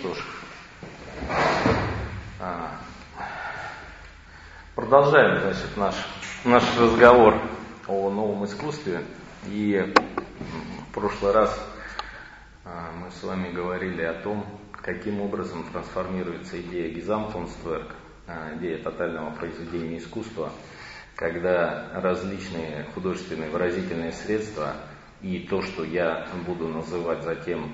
что ж, а, продолжаем, значит, наш, наш разговор о новом искусстве. И в прошлый раз а, мы с вами говорили о том, каким образом трансформируется идея Гизамтунстверк, а, идея тотального произведения искусства, когда различные художественные выразительные средства и то, что я буду называть затем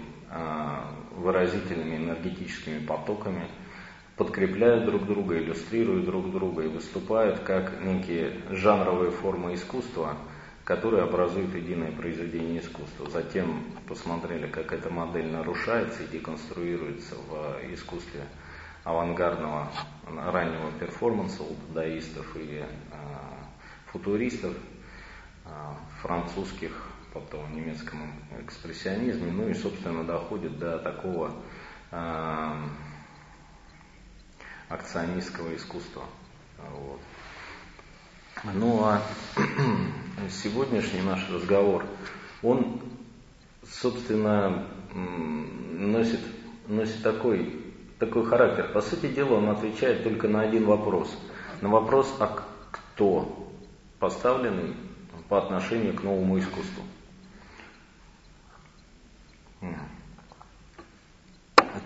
выразительными энергетическими потоками, подкрепляют друг друга, иллюстрируют друг друга и выступают как некие жанровые формы искусства, которые образуют единое произведение искусства. Затем посмотрели, как эта модель нарушается и деконструируется в искусстве авангардного раннего перформанса у дадаистов и э, футуристов, э, французских потом немецком экспрессионизме, ну и, собственно, доходит до такого э, акционистского искусства. Вот. Ну а сегодняшний наш разговор, он, собственно, носит, носит такой, такой характер. По сути дела, он отвечает только на один вопрос. На вопрос, а кто поставленный по отношению к новому искусству.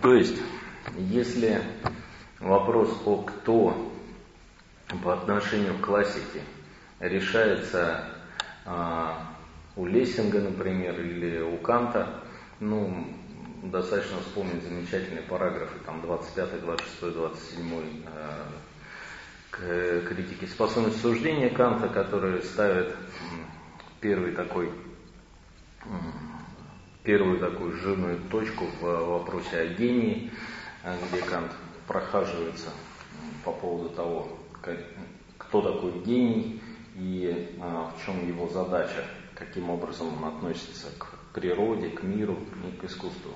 То есть, если вопрос о кто по отношению к классике решается а, у Лессинга, например, или у Канта, ну, достаточно вспомнить замечательные параграфы, там 25, 26, 27 э, к критике способности суждения Канта, которые ставят первый такой первую такую жирную точку в вопросе о гении, э, где Кант прохаживается по поводу того, кто такой гений и а, в чем его задача, каким образом он относится к природе, к миру и к искусству,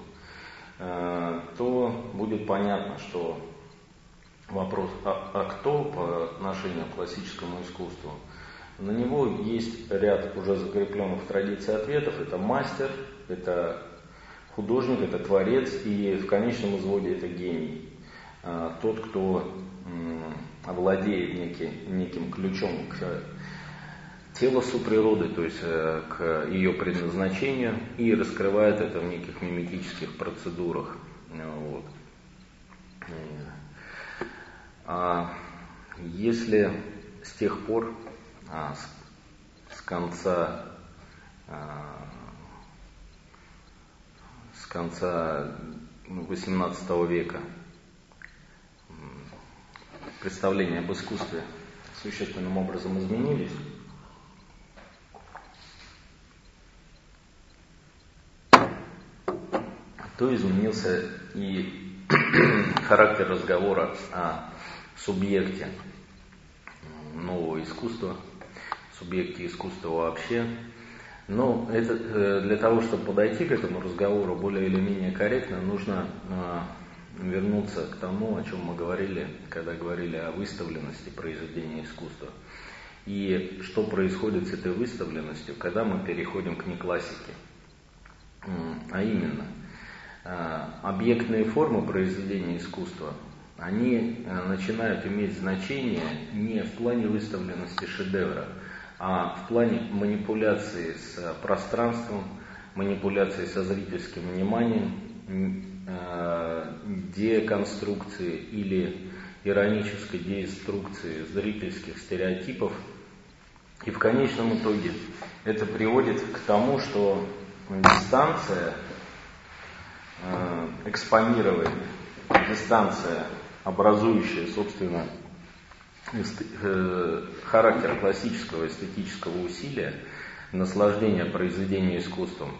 э, то будет понятно, что вопрос, а, а кто по отношению к классическому искусству, на него есть ряд уже закрепленных в традиции ответов. Это мастер, это художник, это творец и в конечном изводе это гений. А, тот, кто владеет некий, неким ключом к телосу природы, то есть э, к ее предназначению, и раскрывает это в неких миметических процедурах. Вот. А если с тех пор, а, с, конца а, конца XVIII века представления об искусстве существенным образом изменились. то изменился и характер разговора о субъекте нового искусства, субъекте искусства вообще. Но это, э, для того, чтобы подойти к этому разговору более или менее корректно, нужно э, вернуться к тому, о чем мы говорили, когда говорили о выставленности произведения искусства. И что происходит с этой выставленностью, когда мы переходим к неклассике. А именно, э, объектные формы произведения искусства, они э, начинают иметь значение не в плане выставленности шедевра, а в плане манипуляции с пространством, манипуляции со зрительским вниманием, Э, деконструкции или иронической деструкции зрительских стереотипов. И в конечном итоге это приводит к тому, что дистанция э, экспонирования, дистанция, образующая, собственно, э, характер классического эстетического усилия, наслаждения произведения искусством,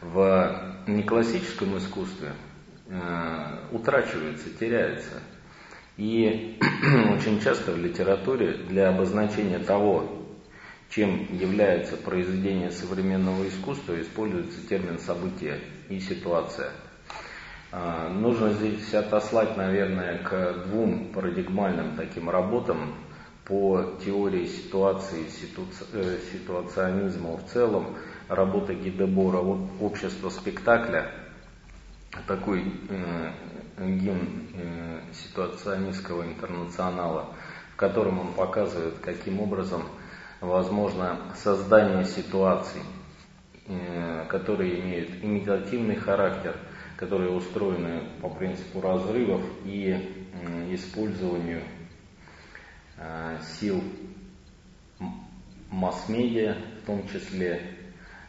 в неклассическом искусстве Э, утрачивается, теряется. И очень часто в литературе для обозначения того, чем является произведение современного искусства, используется термин событие и ситуация. Э, нужно здесь отослать, наверное, к двум парадигмальным таким работам по теории ситуации, э, ситуационизма в целом, работа Гидебора «Общество спектакля», такой э, гимн э, ситуационистского интернационала, в котором он показывает, каким образом возможно создание ситуаций, э, которые имеют имитативный характер, которые устроены по принципу разрывов и использованию э, сил масс-медиа, в том числе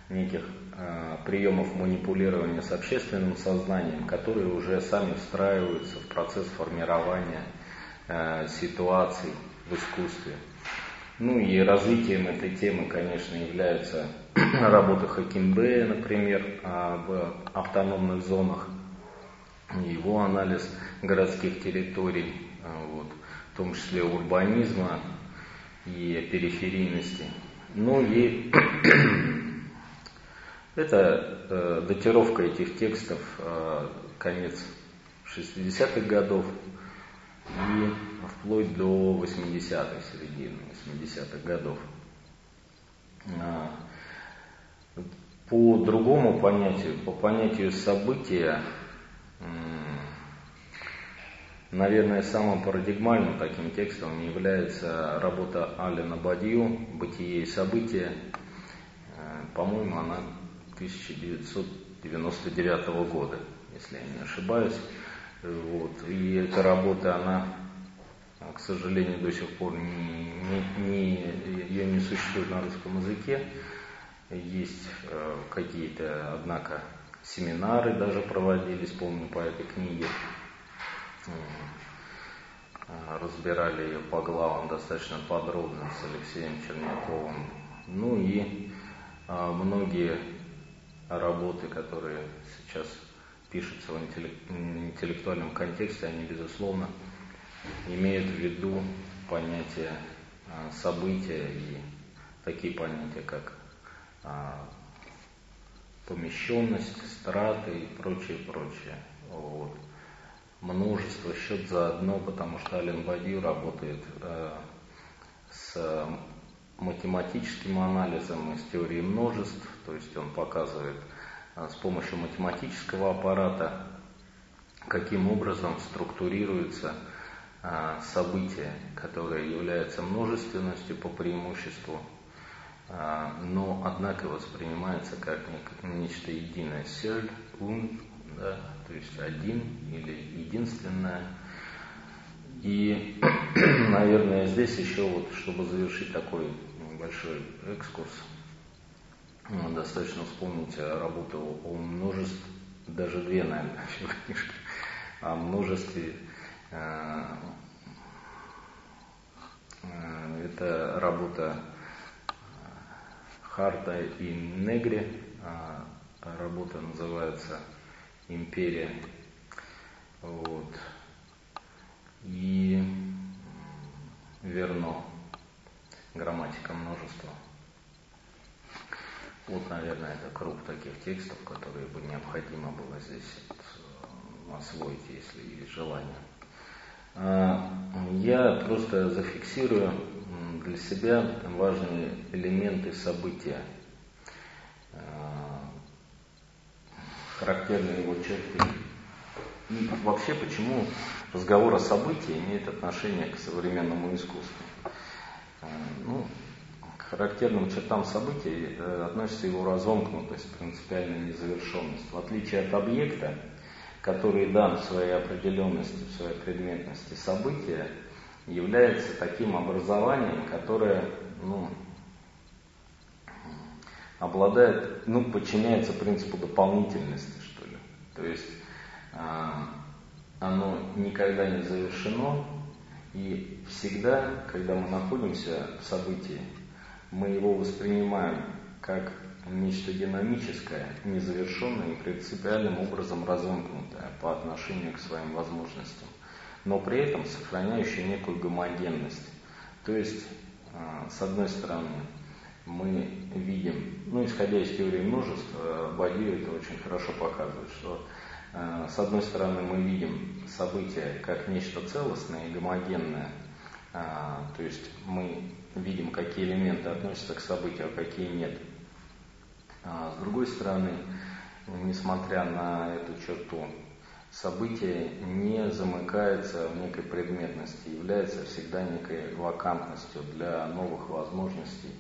неких э, приемов манипулирования с общественным сознанием, которые уже сами встраиваются в процесс формирования э, ситуаций в искусстве. Ну и развитием этой темы, конечно, является работа Хакимбея, например, об автономных зонах, его анализ городских территорий, э, вот, в том числе урбанизма и периферийности. Ну и это э, датировка этих текстов э, конец 60-х годов и вплоть до 80-х, середины 80-х годов. А, по другому понятию, по понятию события, наверное, самым парадигмальным таким текстом является работа Алина Бадью «Бытие и события». Э, по-моему, она 1999 года, если я не ошибаюсь. Вот. И эта работа, она, к сожалению, до сих пор не, не, не, ее не существует на русском языке. Есть э, какие-то, однако, семинары даже проводились, помню, по этой книге. Э, разбирали ее по главам достаточно подробно с Алексеем Черняковым. Ну и э, многие работы, которые сейчас пишутся в интеллектуальном контексте, они, безусловно, имеют в виду понятие а, события и такие понятия, как а, помещенность, страты и прочее, прочее. Вот. Множество, счет за одно, потому что Ален Бадью работает э, с математическим анализом из теории множеств, то есть он показывает а, с помощью математического аппарата, каким образом структурируется а, событие, которое является множественностью по преимуществу, а, но однако воспринимается как нечто единое. Сель, ун, да, то есть один или единственное – и, наверное, здесь еще вот, чтобы завершить такой небольшой экскурс, ну, достаточно вспомнить работу о множестве, даже две, наверное, книжки, о множестве. Э, э, это работа Харта и Негри, а работа называется «Империя». Вот и верно грамматика множества. Вот, наверное, это круг таких текстов, которые бы необходимо было здесь э, освоить, если есть желание. А, я просто зафиксирую для себя важные элементы события, а, характерные его черты. И вообще, почему разговор о событии имеет отношение к современному искусству. Э, ну, к характерным чертам событий э, относится его разомкнутость, принципиальная незавершенность. В отличие от объекта, который дан своей определенности, в своей предметности события, является таким образованием, которое ну, обладает, ну, подчиняется принципу дополнительности, что ли. То есть э, оно никогда не завершено, и всегда, когда мы находимся в событии, мы его воспринимаем как нечто динамическое, незавершенное и принципиальным образом разомкнутое по отношению к своим возможностям, но при этом сохраняющее некую гомогенность. То есть, а, с одной стороны, мы видим, ну, исходя из теории множества, Бадью это очень хорошо показывает, что Э, с одной стороны, мы видим события как нечто целостное и гомогенное, э, то есть мы видим, какие элементы относятся к событию, а какие нет. А с другой стороны, несмотря на эту черту, событие не замыкается в некой предметности, является всегда некой вакантностью для новых возможностей,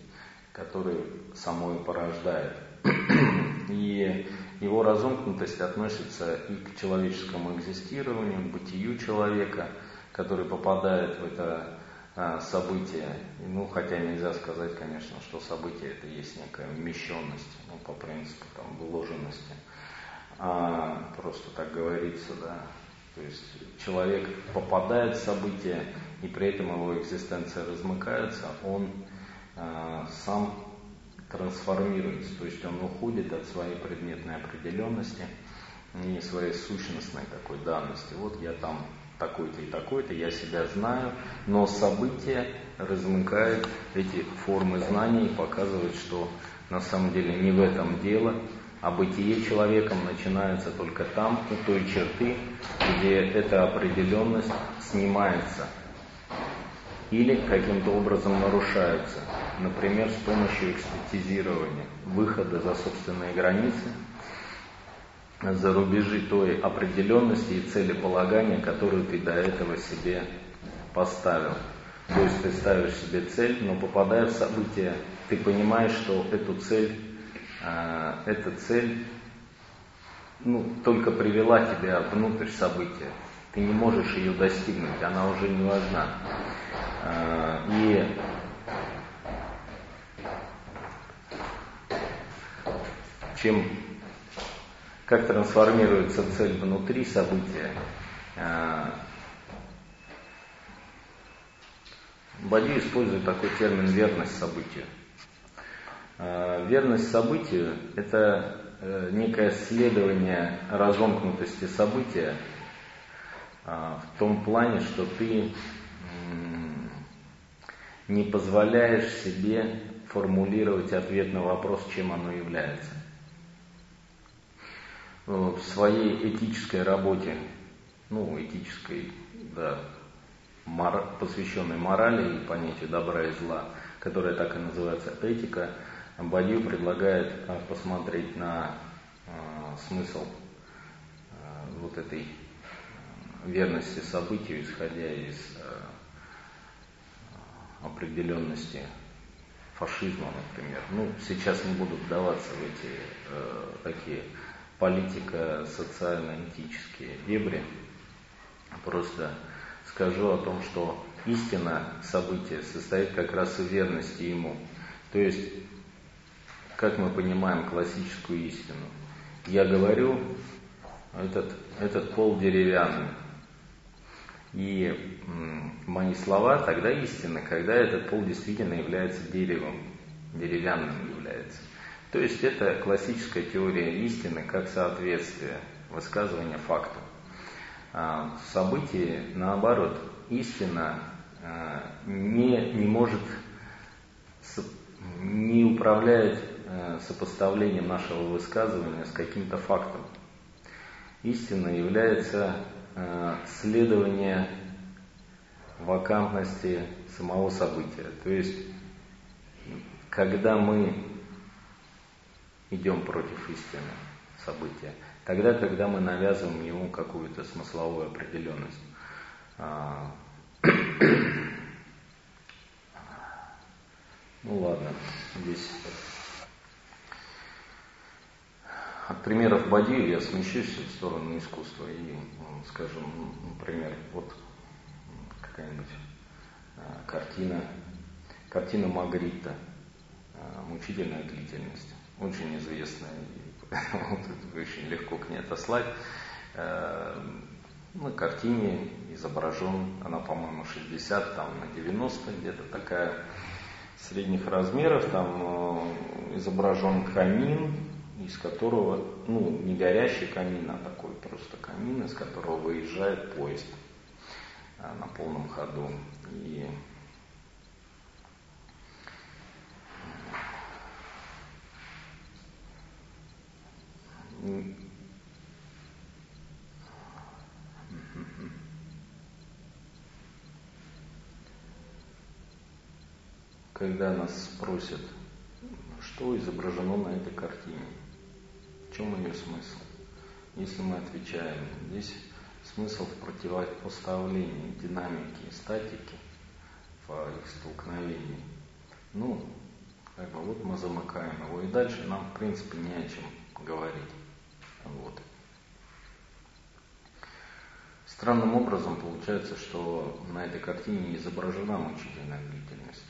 которые самой порождает. И его разомкнутость относится и к человеческому экзистированию, бытию человека, который попадает в это а, событие. Ну, хотя нельзя сказать, конечно, что событие это есть некая вмещенность, ну, по принципу там, вложенности а, просто так говорится, да. То есть человек попадает в событие, и при этом его экзистенция размыкается, он а, сам трансформируется, то есть он уходит от своей предметной определенности и своей сущностной такой данности. Вот я там такой-то и такой-то, я себя знаю, но событие размыкает эти формы знаний и показывает, что на самом деле не в этом дело, а бытие человеком начинается только там, у той черты, где эта определенность снимается или каким-то образом нарушается. Например, с помощью экстетизирования, выхода за собственные границы, за рубежи той определенности и целеполагания, которую ты до этого себе поставил. То есть ты ставишь себе цель, но попадая в события, ты понимаешь, что эту цель а, эта цель ну, только привела тебя внутрь события. Ты не можешь ее достигнуть, она уже не важна. А, и чем как трансформируется цель внутри события, а, Бади использует такой термин верность событию. Э, верность событию – это э, некое следование разомкнутости события э, в том плане, что ты не позволяешь себе формулировать ответ на вопрос, чем оно является. В своей этической работе, ну, этической, да, посвященной морали и понятию добра и зла, которая так и называется этика – Бадью предлагает а, посмотреть на а, смысл а, вот этой верности событию, исходя из определенности фашизма, например. Ну, сейчас не буду вдаваться в эти э, такие политико-социально-этические дебри. Просто скажу о том, что истина события состоит как раз в верности ему. То есть как мы понимаем классическую истину. Я говорю, этот, этот пол деревянный. И мои слова тогда истинны, когда этот пол действительно является деревом, деревянным. То есть это классическая теория истины как соответствие высказывания факту. А в событии, наоборот, истина а, не, не может, не управляет Э, сопоставлением нашего высказывания с каким-то фактом. Истина является следование вакантности самого события. То есть, когда мы идем против истины события, тогда, когда мы навязываем ему какую-то смысловую определенность. А, ну ладно, здесь. От примеров Бадию я смещусь в сторону искусства и, скажем, например, вот какая-нибудь а, картина, картина Магрита, а, мучительная длительность, очень известная, и очень легко к ней отослать. А, на картине изображен, она, по-моему, 60, там на 90 где-то такая средних размеров, там изображен камин, из которого, ну, не горящий камин, а такой просто камин, из которого выезжает поезд а, на полном ходу. И когда нас спросят, что изображено на этой картине, чем ее смысл? если мы отвечаем, здесь смысл в противопоставлении динамики и статики в их столкновении. Ну, как бы вот мы замыкаем его, и дальше нам, в принципе, не о чем говорить. Вот. Странным образом получается, что на этой картине не изображена мучительная длительность.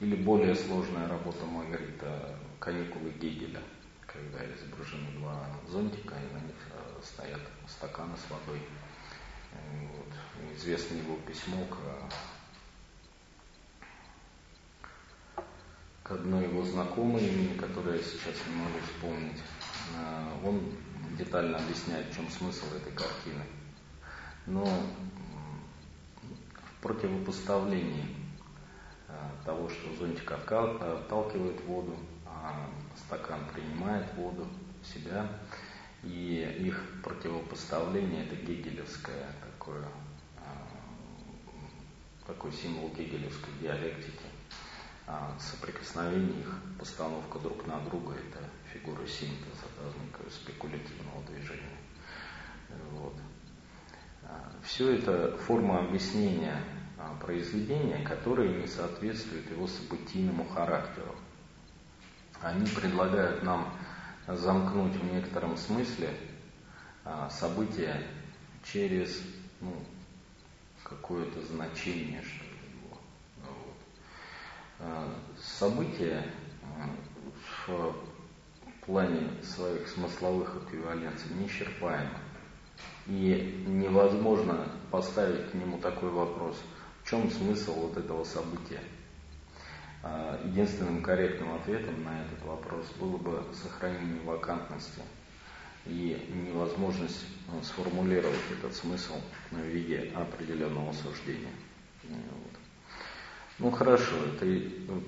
Или более сложная работа Маргарита «Каникулы Гегеля», когда изображены два зонтика, и на них э, стоят стаканы с водой. Вот. Известно его письмо к, к одной его знакомой, имени которой я сейчас не могу вспомнить. Э, он детально объясняет, в чем смысл этой картины. Но в противопоставлении э, того, что зонтик отталкивает воду, а стакан принимает воду в себя, и их противопоставление это гегелевское такое, э, такой символ гегелевской диалектики. А соприкосновение их, постановка друг на друга, это фигура синтеза, да, некого спекулятивного движения. Вот. А, Все это форма объяснения а, произведения, которые не соответствуют его событийному характеру. Они предлагают нам замкнуть в некотором смысле события через ну, какое-то значение, что события э, в плане своих смысловых эквиваленций неисчерпаемо. И невозможно поставить к нему такой вопрос, в чем смысл вот этого события. Э, единственным корректным ответом на этот вопрос было бы сохранение вакантности и невозможность сформулировать этот смысл в виде определенного суждения. Ну хорошо, это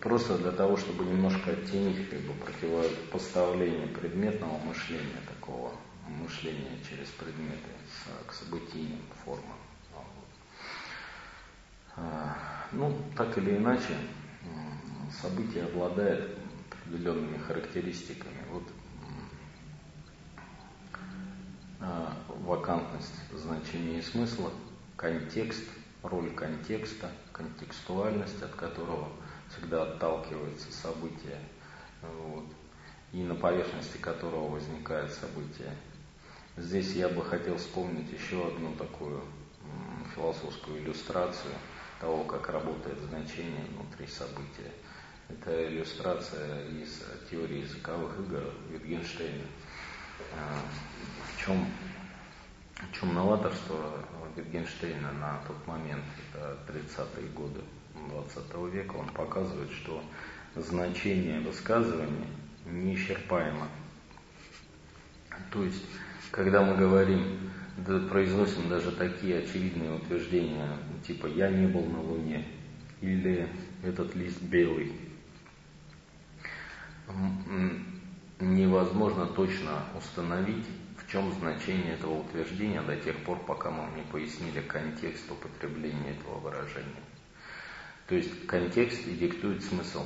просто для того, чтобы немножко оттенить как бы, противопоставление предметного мышления, такого мышления через предметы к событийным формам. А, ну, так или иначе, событие обладает определенными характеристиками. Вот а, вакантность значения и смысла, контекст – роль контекста, контекстуальность, от которого всегда отталкивается событие, вот, и на поверхности которого возникает событие. Здесь я бы хотел вспомнить еще одну такую философскую иллюстрацию того, как работает значение внутри события. Это иллюстрация из теории языковых игр Wittgensteina. А, в чем в чем новаторство Wittgensteina на тот момент, это 30-е годы 20 века, он показывает, что значение высказывания неисчерпаемо. То есть, когда мы говорим, да, произносим даже такие очевидные утверждения, типа «я не был на Луне» или «этот лист белый», невозможно точно установить, в чем значение этого утверждения до тех пор, пока мы не пояснили контекст употребления этого выражения. То есть контекст и диктует смысл.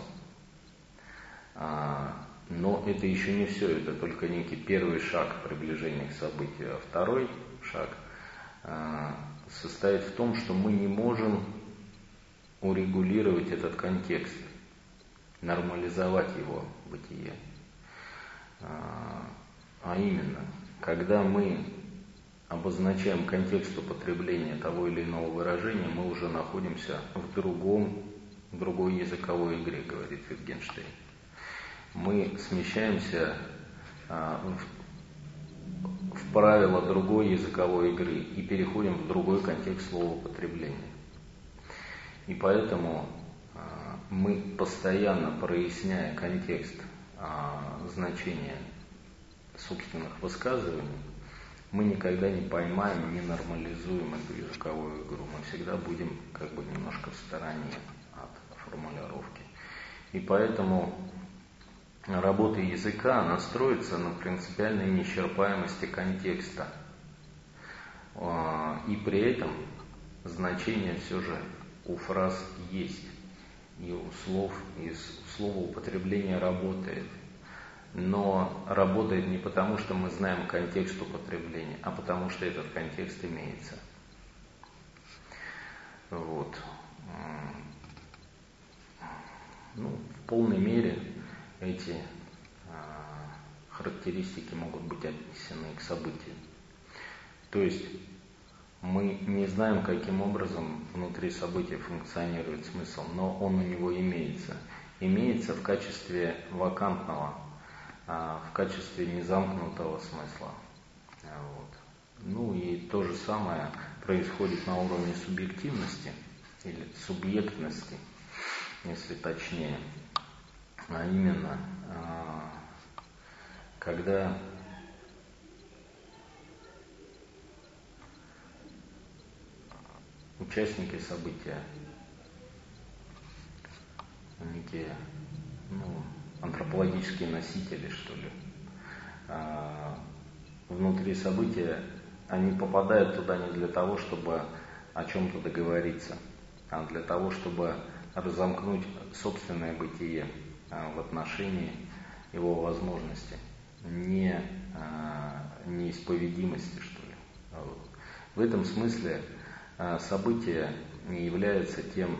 А, но это еще не все, это только некий первый шаг приближения к событию. А второй шаг а, состоит в том, что мы не можем урегулировать этот контекст, нормализовать его бытие. А, а именно, когда мы обозначаем контекст употребления того или иного выражения, мы уже находимся в другом, другой языковой игре, говорит Wittgenstein. Мы смещаемся а, в, в правила другой языковой игры и переходим в другой контекст слова употребления. И поэтому а, мы постоянно проясняя контекст а, значения собственных высказываний, мы никогда не поймаем, не нормализуем эту языковую игру. Мы всегда будем как бы немножко в стороне от формулировки. И поэтому работа языка, она строится на принципиальной неисчерпаемости контекста. А, и при этом значение все же у фраз есть. И у слов, и слово употребления работает. Но работает не потому, что мы знаем контекст употребления, а потому что этот контекст имеется. Вот. Ну, в полной мере эти а, характеристики могут быть отнесены к событию. То есть мы не знаем, каким образом внутри события функционирует смысл, но он у него имеется. Имеется в качестве вакантного, в качестве незамкнутого смысла. Вот. Ну и то же самое происходит на уровне субъективности или субъектности, если точнее. А именно, а, когда участники события, некие ну, антропологические носители, что ли, а, внутри события, они попадают туда не для того, чтобы о чем-то договориться, а для того, чтобы разомкнуть собственное бытие а, в отношении его возможности, не а, неисповедимости, что ли. В этом смысле событие не является тем,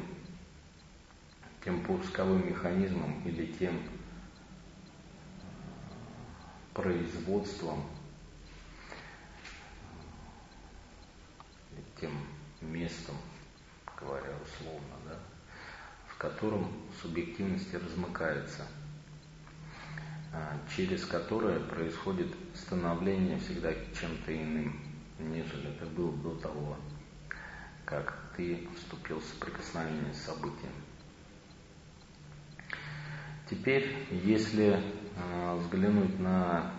тем пусковым механизмом или тем производством, тем местом, говоря условно, да, в котором субъективности размыкается, а, через которое происходит становление всегда чем-то иным, нежели это было до того как ты вступил в соприкосновение с событием. Теперь, если э, взглянуть на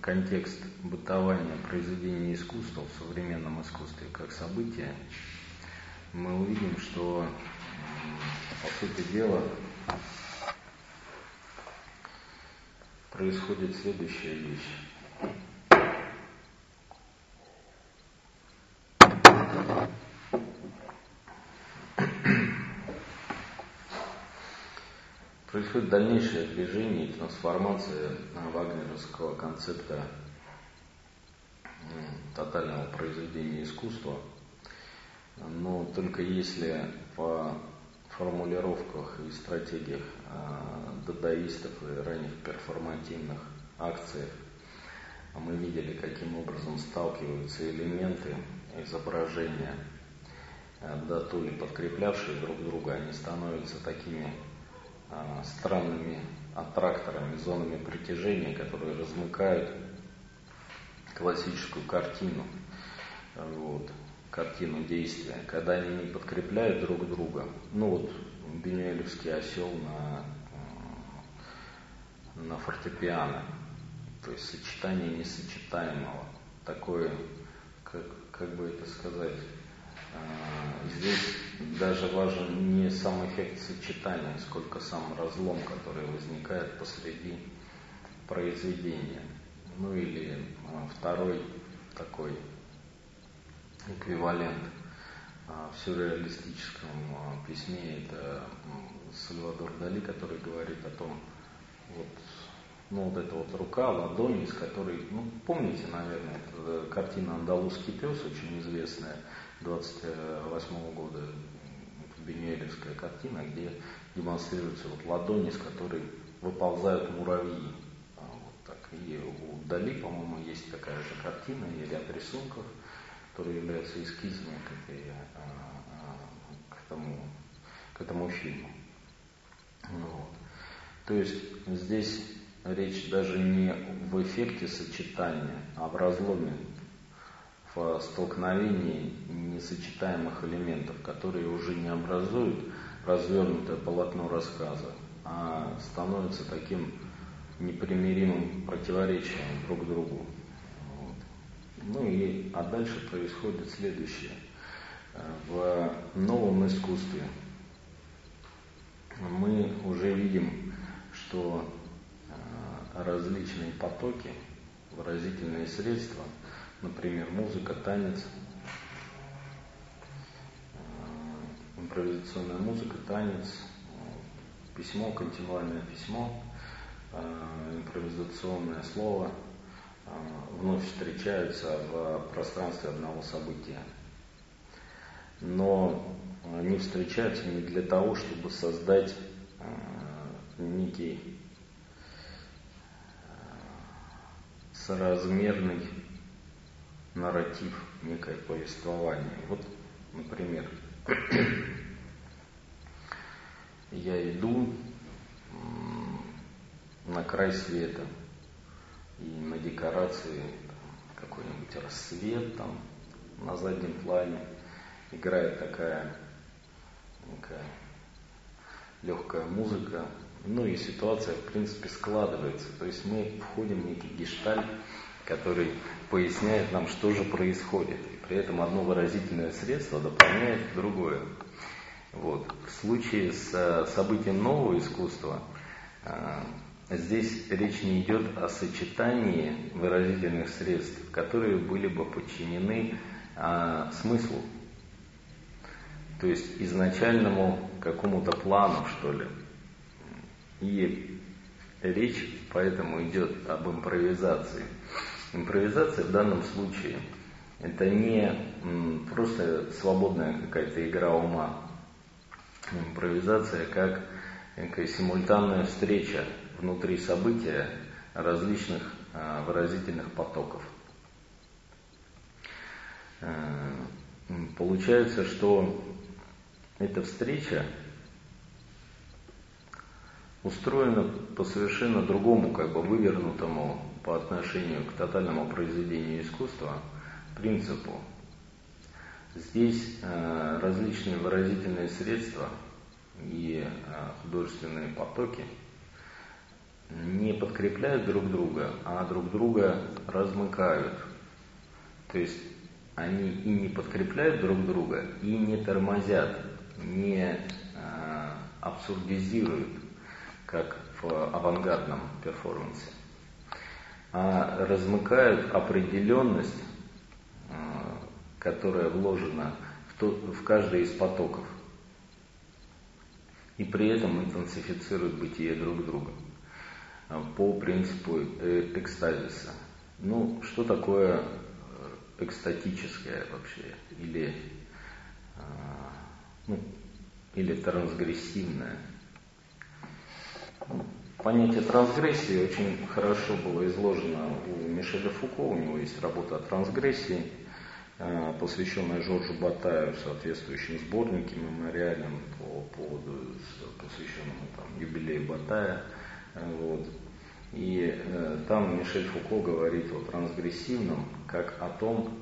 контекст бытования произведения искусства в современном искусстве как события, мы увидим, что, по сути дела, происходит следующая вещь. Происходит дальнейшее движение и трансформация вагнеровского концепта тотального произведения искусства. Но только если по формулировках и стратегиях а, дадаистов и ранних перформативных акциях мы видели, каким образом сталкиваются элементы изображения, а, да то ли подкреплявшие друг друга, они становятся такими а, странными аттракторами, зонами притяжения, которые размыкают классическую картину, вот, картину действия, когда они не подкрепляют друг друга. Ну вот Бенюэлевский осел на, на фортепиано, то есть сочетание несочетаемого, такое, как, как бы это сказать, а, здесь даже важен не сам эффект сочетания, сколько сам разлом, который возникает посреди произведения. Ну или а, второй такой эквивалент а, в сюрреалистическом письме это Сальвадор Дали, который говорит о том, вот, ну вот эта вот рука, ладони, из которой, ну помните, наверное, это картина «Андалузский пес», очень известная, 28 года Бенюэлевская картина, где демонстрируются вот ладони, с которой выползают муравьи. А, вот так. И у Дали, по-моему, есть такая же картина и ряд рисунков, которые являются эскизами к, этой, а, а, к, этому, к этому фильму. Ну вот. То есть здесь речь даже не в эффекте сочетания, а в разломе в столкновении несочетаемых элементов, которые уже не образуют развернутое полотно рассказа, а становятся таким непримиримым противоречием друг другу. Вот. Ну и, а дальше происходит следующее. В новом искусстве мы уже видим, что э, различные потоки, выразительные средства – например, музыка, танец, э, импровизационная музыка, танец, письмо, континуальное письмо, импровизационное слово вновь встречаются в пространстве одного события. Но они встречаются не для того, чтобы создать некий соразмерный нарратив, некое повествование. Вот, например, я иду на край света, и на декорации какой-нибудь рассвет там на заднем плане играет такая некая легкая музыка, ну и ситуация, в принципе, складывается. То есть мы входим в некий гештальт, который поясняет нам, что же происходит. И при этом одно выразительное средство дополняет другое. Вот. В случае с э, событием нового искусства э, здесь речь не идет о сочетании выразительных средств, которые были бы подчинены а, смыслу, то есть изначальному какому-то плану, что ли. И речь поэтому идет об импровизации. Импровизация в данном случае это не просто свободная какая-то игра ума. Импровизация как некая симультанная встреча внутри события различных а, выразительных потоков. А, получается, что эта встреча устроена по совершенно другому, как бы вывернутому по отношению к тотальному произведению искусства принципу. Здесь э, различные выразительные средства и э, художественные потоки не подкрепляют друг друга, а друг друга размыкают. То есть они и не подкрепляют друг друга, и не тормозят, не э, абсурдизируют как в авангардном перформансе, а размыкают определенность, э, которая вложена в, то, в каждый из потоков, и при этом интенсифицируют бытие друг друга э, по принципу э, экстазиса. Ну, что такое экстатическое вообще, или, ну, или трансгрессивное? Понятие трансгрессии очень хорошо было изложено у Мишеля Фуко, у него есть работа о трансгрессии, э, посвященная Жоржу Батаю в соответствующем сборнике мемориальном по поводу, посвященному там, юбилею Батая. Э, вот. И э, там Мишель Фуко говорит о трансгрессивном как о том,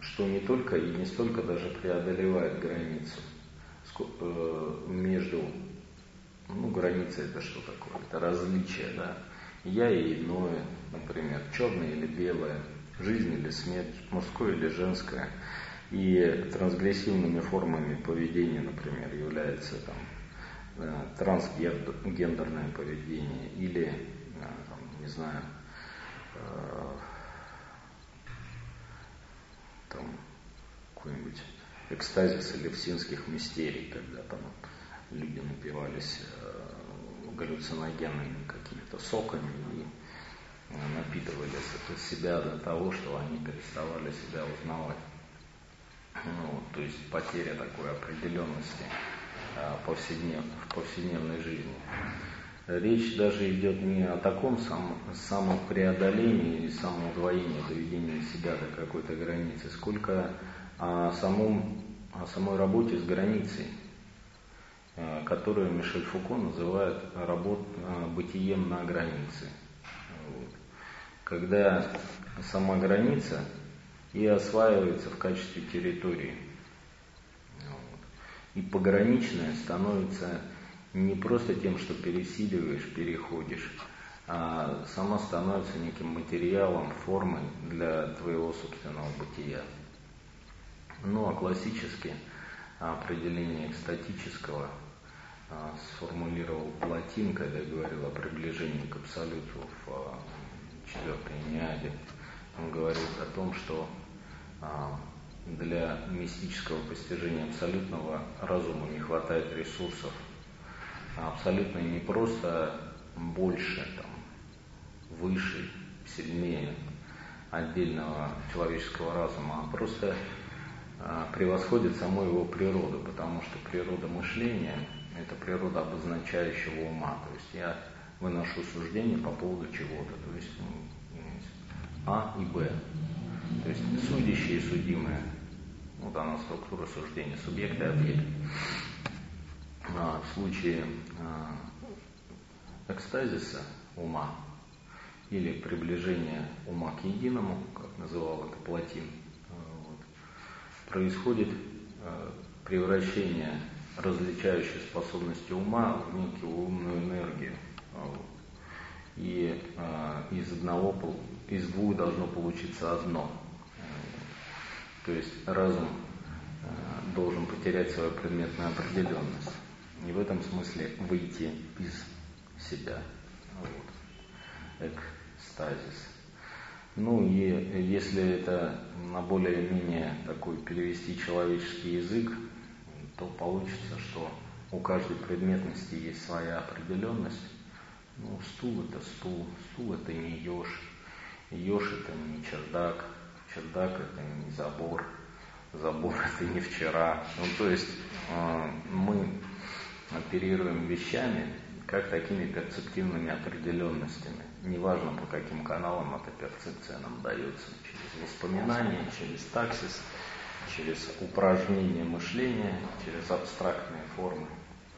что не только и не столько даже преодолевает границу между ну, граница это что такое? Это различие, да. Я и иное, например, черное или белое, жизнь или смерть, мужское или женское. И трансгрессивными формами поведения, например, является там, э, трансгендерное поведение или, э, там, не знаю, э, там, какой-нибудь экстазис элевсинских мистерий, когда там люди напивались э, галлюциногенными какими-то соками и э, напитывались от себя до того, что они переставали себя узнавать. Ну, то есть потеря такой определенности э, в повседневной жизни. Речь даже идет не о таком сам, самопреодолении и самоудвоении, доведении себя до какой-то границы, сколько о, самом, о самой работе с границей. Э, которую Мишель Фуко называет работ, э, бытием на границе. Вот. Когда сама граница и осваивается в качестве территории. Вот. И пограничная становится не просто тем, что пересиливаешь, переходишь, а сама становится неким материалом, формой для твоего собственного бытия. Ну а классически определение экстатического а, сформулировал Платин, когда говорил о приближении к абсолюту в а, четвертой неаде. Он говорит о том, что а, для мистического постижения абсолютного разума не хватает ресурсов. Абсолютно не просто больше, там, выше, сильнее отдельного человеческого разума, а просто а, превосходит саму его природу, потому что природа мышления – это природа обозначающего ума. То есть я выношу суждение по поводу чего-то, то есть ну, А и Б. То есть судящие и судимые. Вот она структура суждения, субъект и объект. А в случае а, экстазиса ума или приближения ума к единому, как называл это Платин, вот, происходит а, превращение различающей способности ума в некую умную энергию. Вот. И э, из одного, из двух должно получиться одно. То есть разум должен потерять свою предметную определенность. И в этом смысле выйти из себя. Вот. Экстазис. Ну и если это на более-менее такой перевести человеческий язык, то получится, что у каждой предметности есть своя определенность. Ну, стул это стул, стул это не еж, еж это не чердак, чердак это не забор, забор это не вчера. Ну, то есть э, мы оперируем вещами, как такими перцептивными определенностями. Неважно, по каким каналам эта перцепция нам дается. Через воспоминания, через таксис, через упражнение мышления, через абстрактные формы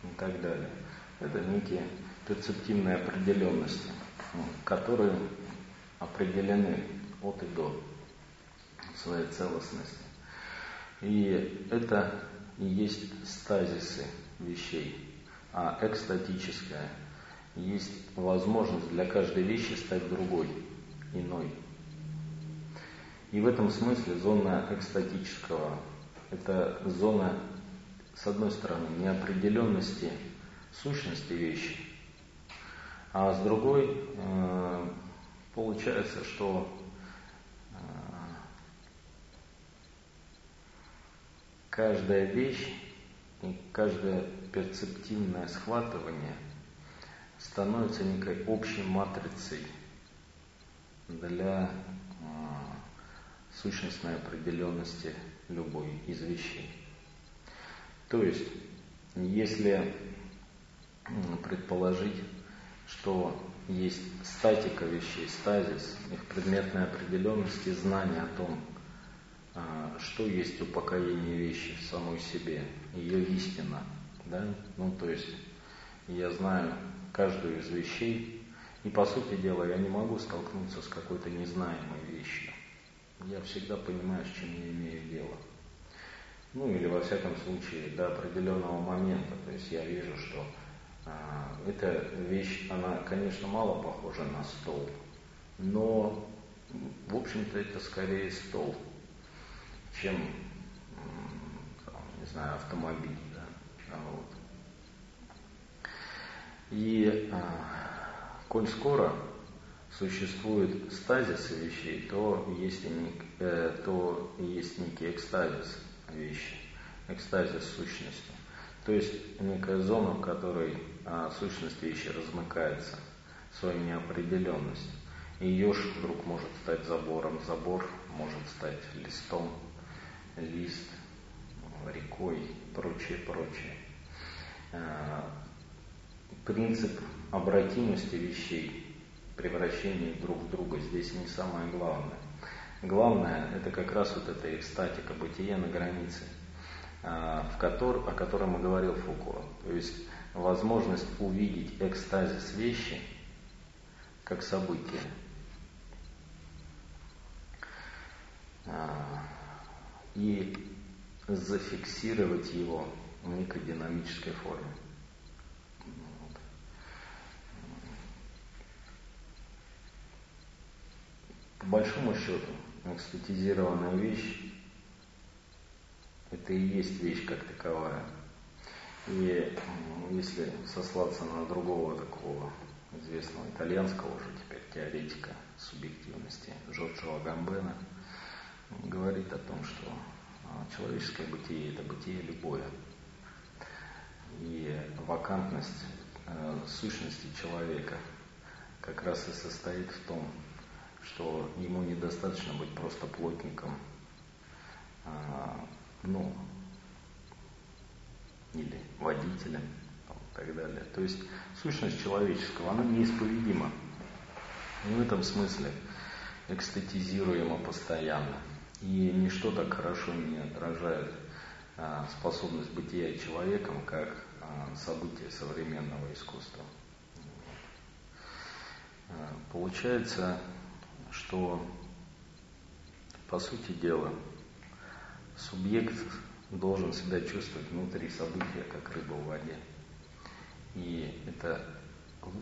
и так далее. Это некие перцептивные определенности, которые определены от и до своей целостности. И это и есть стазисы вещей. А экстатическая есть возможность для каждой вещи стать другой, иной. И в этом смысле зона экстатического – это зона, с одной стороны, неопределенности сущности вещи, а с другой э, получается, что э, каждая вещь и каждое перцептивное схватывание становится некой общей матрицей для сущностной определенности любой из вещей. То есть, если предположить, что есть статика вещей, стазис, их предметная определенность и знание о том, а, что есть упокоение вещи в самой себе, ее истина. Да? Ну, то есть я знаю каждую из вещей, и по сути дела я не могу столкнуться с какой-то незнаемой я всегда понимаю, с чем я имею дело. Ну или во всяком случае до определенного момента. То есть я вижу, что а, эта вещь, она, конечно, мало похожа на стол, но, в общем-то, это скорее стол, чем, не знаю, автомобиль. Да? Вот. И а, коль скоро существует стазис вещей, то есть, и, э, то есть некий экстазис вещи, экстазис сущности. То есть некая зона, в которой а, сущность вещи размыкается, своей неопределенностью. И еж вдруг может стать забором, забор может стать листом, лист, рекой, прочее, прочее. А, принцип обратимости вещей превращении друг в друга здесь не самое главное. Главное это как раз вот эта экстатика, бытие на границе, а, в котор, о котором и говорил Фуко. То есть возможность увидеть экстазис вещи как событие. А, и зафиксировать его в некой динамической форме. По большому счету, экстатизированная вещь – это и есть вещь как таковая. И если сослаться на другого такого известного итальянского уже теперь теоретика субъективности Джорджо Агамбена, говорит о том, что а, человеческое бытие – это бытие любое. И вакантность э, сущности человека как раз и состоит в том, что ему недостаточно быть просто плотником, а, ну, или водителем и так далее. То есть сущность человеческого, она неисповедима. И в этом смысле экстатизируема постоянно. И ничто так хорошо не отражает а, способность бытия человеком, как а, события современного искусства. Получается, что по сути дела субъект должен себя чувствовать внутри события, как рыба в воде. И это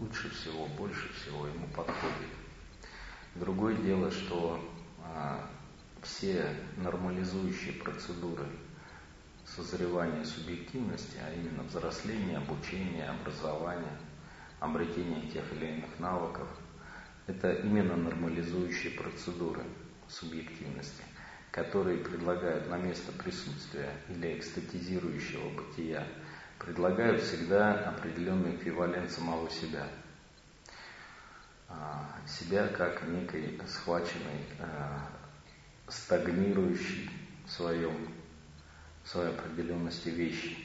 лучше всего, больше всего ему подходит. Другое дело, что а, все нормализующие процедуры созревания субъективности, а именно взросление, обучение, образование, обретение тех или иных навыков, это именно нормализующие процедуры субъективности, которые предлагают на место присутствия или экстатизирующего бытия, предлагают всегда определенный эквивалент самого себя. А, себя как некой схваченной, а, стагнирующей в своем, в своей определенности вещи.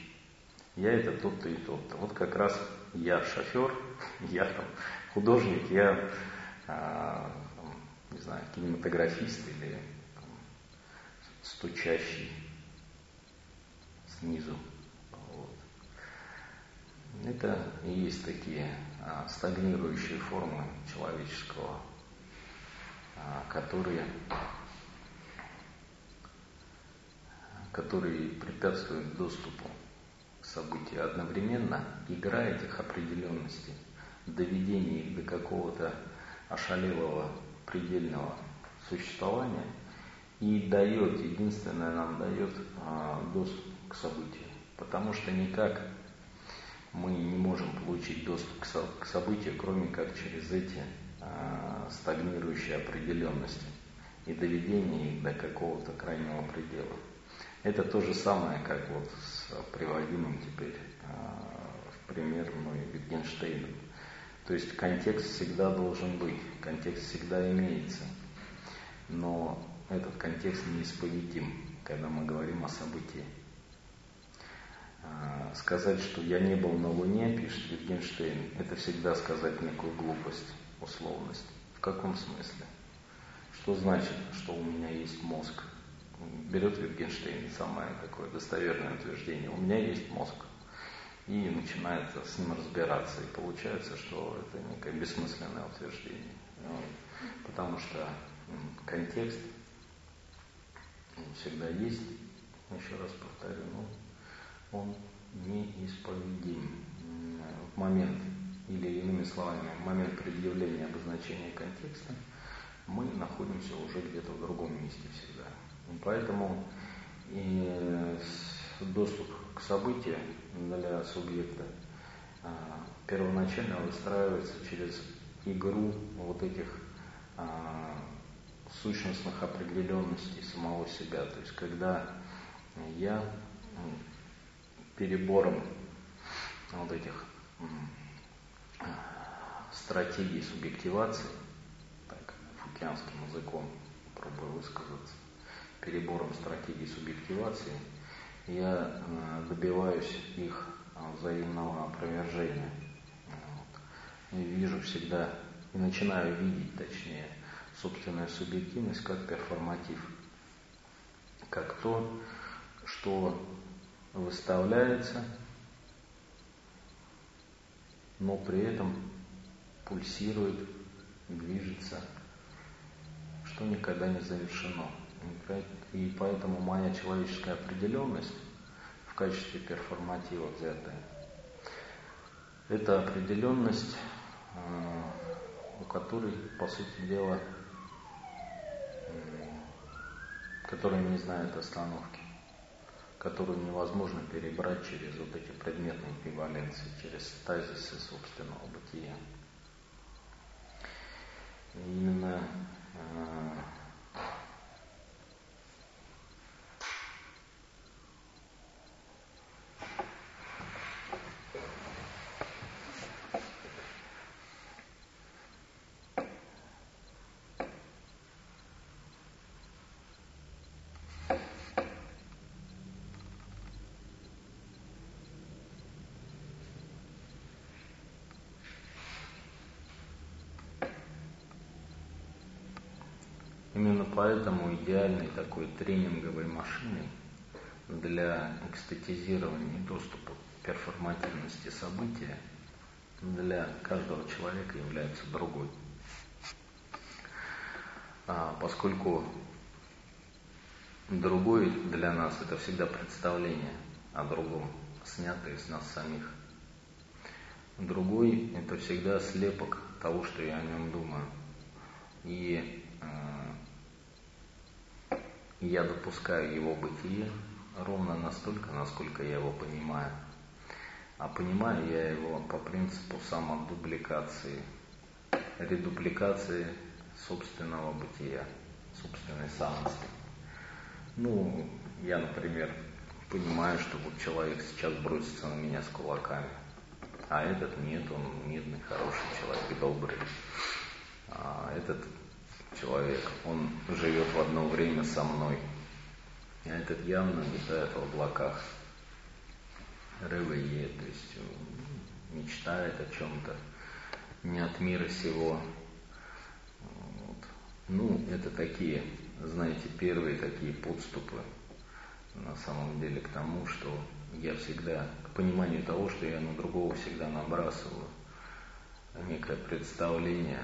Я это тот-то и тот-то. Вот как раз я шофер, я там художник, я не знаю, кинематографист или там, стучащий снизу. Вот. Это и есть такие а, стагнирующие формы человеческого, а, которые, которые препятствуют доступу к событию. Одновременно игра этих определенностей, доведение их до какого-то ошалелого предельного существования и дает, единственное нам дает а, доступ к событию. Потому что никак мы не можем получить доступ к, со, к событию, кроме как через эти а, стагнирующие определенности и доведение их до какого-то крайнего предела. Это то же самое, как вот с приводимым теперь а, в пример мной Wittgensteiном. То есть контекст всегда должен быть, контекст всегда имеется. Но этот контекст неисповедим, когда мы говорим о событии. А, сказать, что я не был на Луне, пишет Wittgenstein, это всегда сказать некую глупость, условность. В каком смысле? Что значит, что у меня есть мозг? Берет Wittgenstein самое такое достоверное утверждение. У меня есть мозг и начинает с ним разбираться. И получается, что это некое бессмысленное утверждение. Ну, потому что контекст всегда есть, еще раз повторю, но он неисповедим в момент, или иными словами, в момент предъявления обозначения контекста, мы находимся уже где-то в другом месте всегда. Поэтому и доступ к событию для субъекта а, первоначально выстраивается через игру вот этих а, сущностных определенностей самого себя. То есть когда я перебором вот этих стратегий субъективации, так, фукианским языком пробую высказаться, перебором стратегий субъективации – я э, добиваюсь их э, взаимного опровержения. И вижу всегда, и начинаю видеть, точнее, собственную субъективность как перформатив, как то, что выставляется, но при этом пульсирует, движется, что никогда не завершено. И поэтому моя человеческая определенность в качестве перформатива взятая, это определенность, э, у которой, по сути дела, которая не знает остановки, которую невозможно перебрать через вот эти предметные эквиваленции, через тазисы собственного бытия. И именно Именно поэтому идеальной такой тренинговой машиной для экстатизирования и доступа к перформативности события для каждого человека является другой. А, поскольку другой для нас это всегда представление о другом, снятое из нас самих. Другой это всегда слепок того, что я о нем думаю. И я допускаю его бытие ровно настолько, насколько я его понимаю. А понимаю я его по принципу самодубликации, редупликации собственного бытия, собственной самости. Ну, я, например, понимаю, что вот человек сейчас бросится на меня с кулаками, а этот нет, он мирный, хороший человек, добрый. А этот человек, он живет в одно время со мной. А этот явно летает в облаках. Ревые, то есть мечтает о чем-то не от мира сего. Вот. Ну, это такие, знаете, первые такие подступы на самом деле к тому, что я всегда, к пониманию того, что я на другого всегда набрасываю некое представление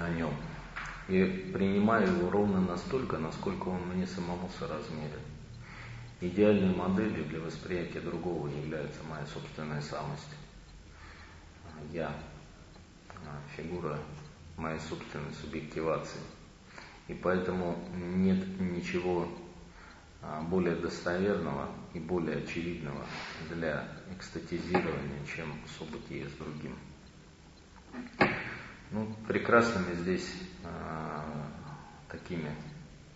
о нем. И принимаю его ровно настолько, насколько он мне самому соразмерен. Идеальной моделью для восприятия другого является моя собственная самость. Я, фигура моей собственной субъективации. И поэтому нет ничего а, более достоверного и более очевидного для экстатизирования, чем событие с другим. Ну, прекрасными здесь э, такими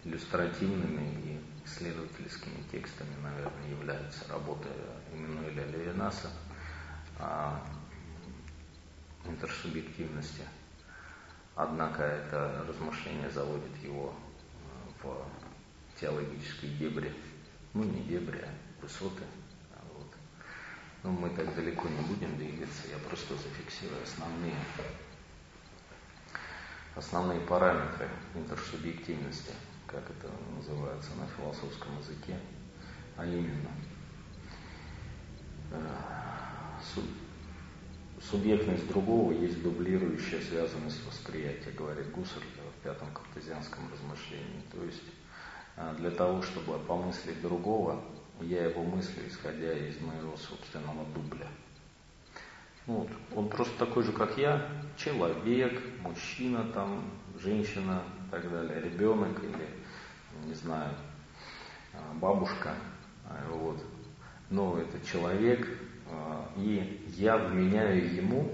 иллюстративными и исследовательскими текстами, наверное, являются работы Эммануэля Левинаса о интерсубъективности. Однако это размышление заводит его в теологические дебри, ну не дебри, а высоты. А вот. Но мы так далеко не будем двигаться, я просто зафиксирую основные, основные параметры интерсубъективности, как это называется на философском языке, а именно э, субъектность другого есть дублирующая связанность восприятия, говорит Гуссерль в пятом картезианском размышлении. То есть а, для того, чтобы помыслить другого, я его мыслю, исходя из моего собственного дубля. Вот, он просто такой же, как я, человек, мужчина, там, женщина и так далее, ребенок или, не знаю, а, бабушка. А, вот. Но это человек, и я вменяю ему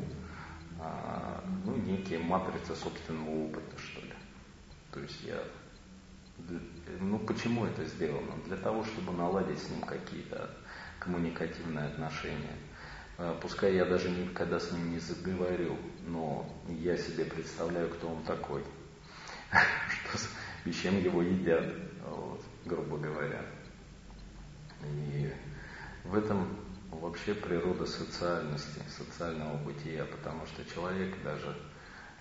ну, некие матрицы собственного опыта, что ли. То есть я ну почему это сделано? Для того, чтобы наладить с ним какие-то коммуникативные отношения. А, пускай я даже никогда с ним не заговорю, но я себе представляю, кто он такой, и чем его едят, вот, грубо говоря. И в этом вообще природа социальности, социального бытия, потому что человек даже,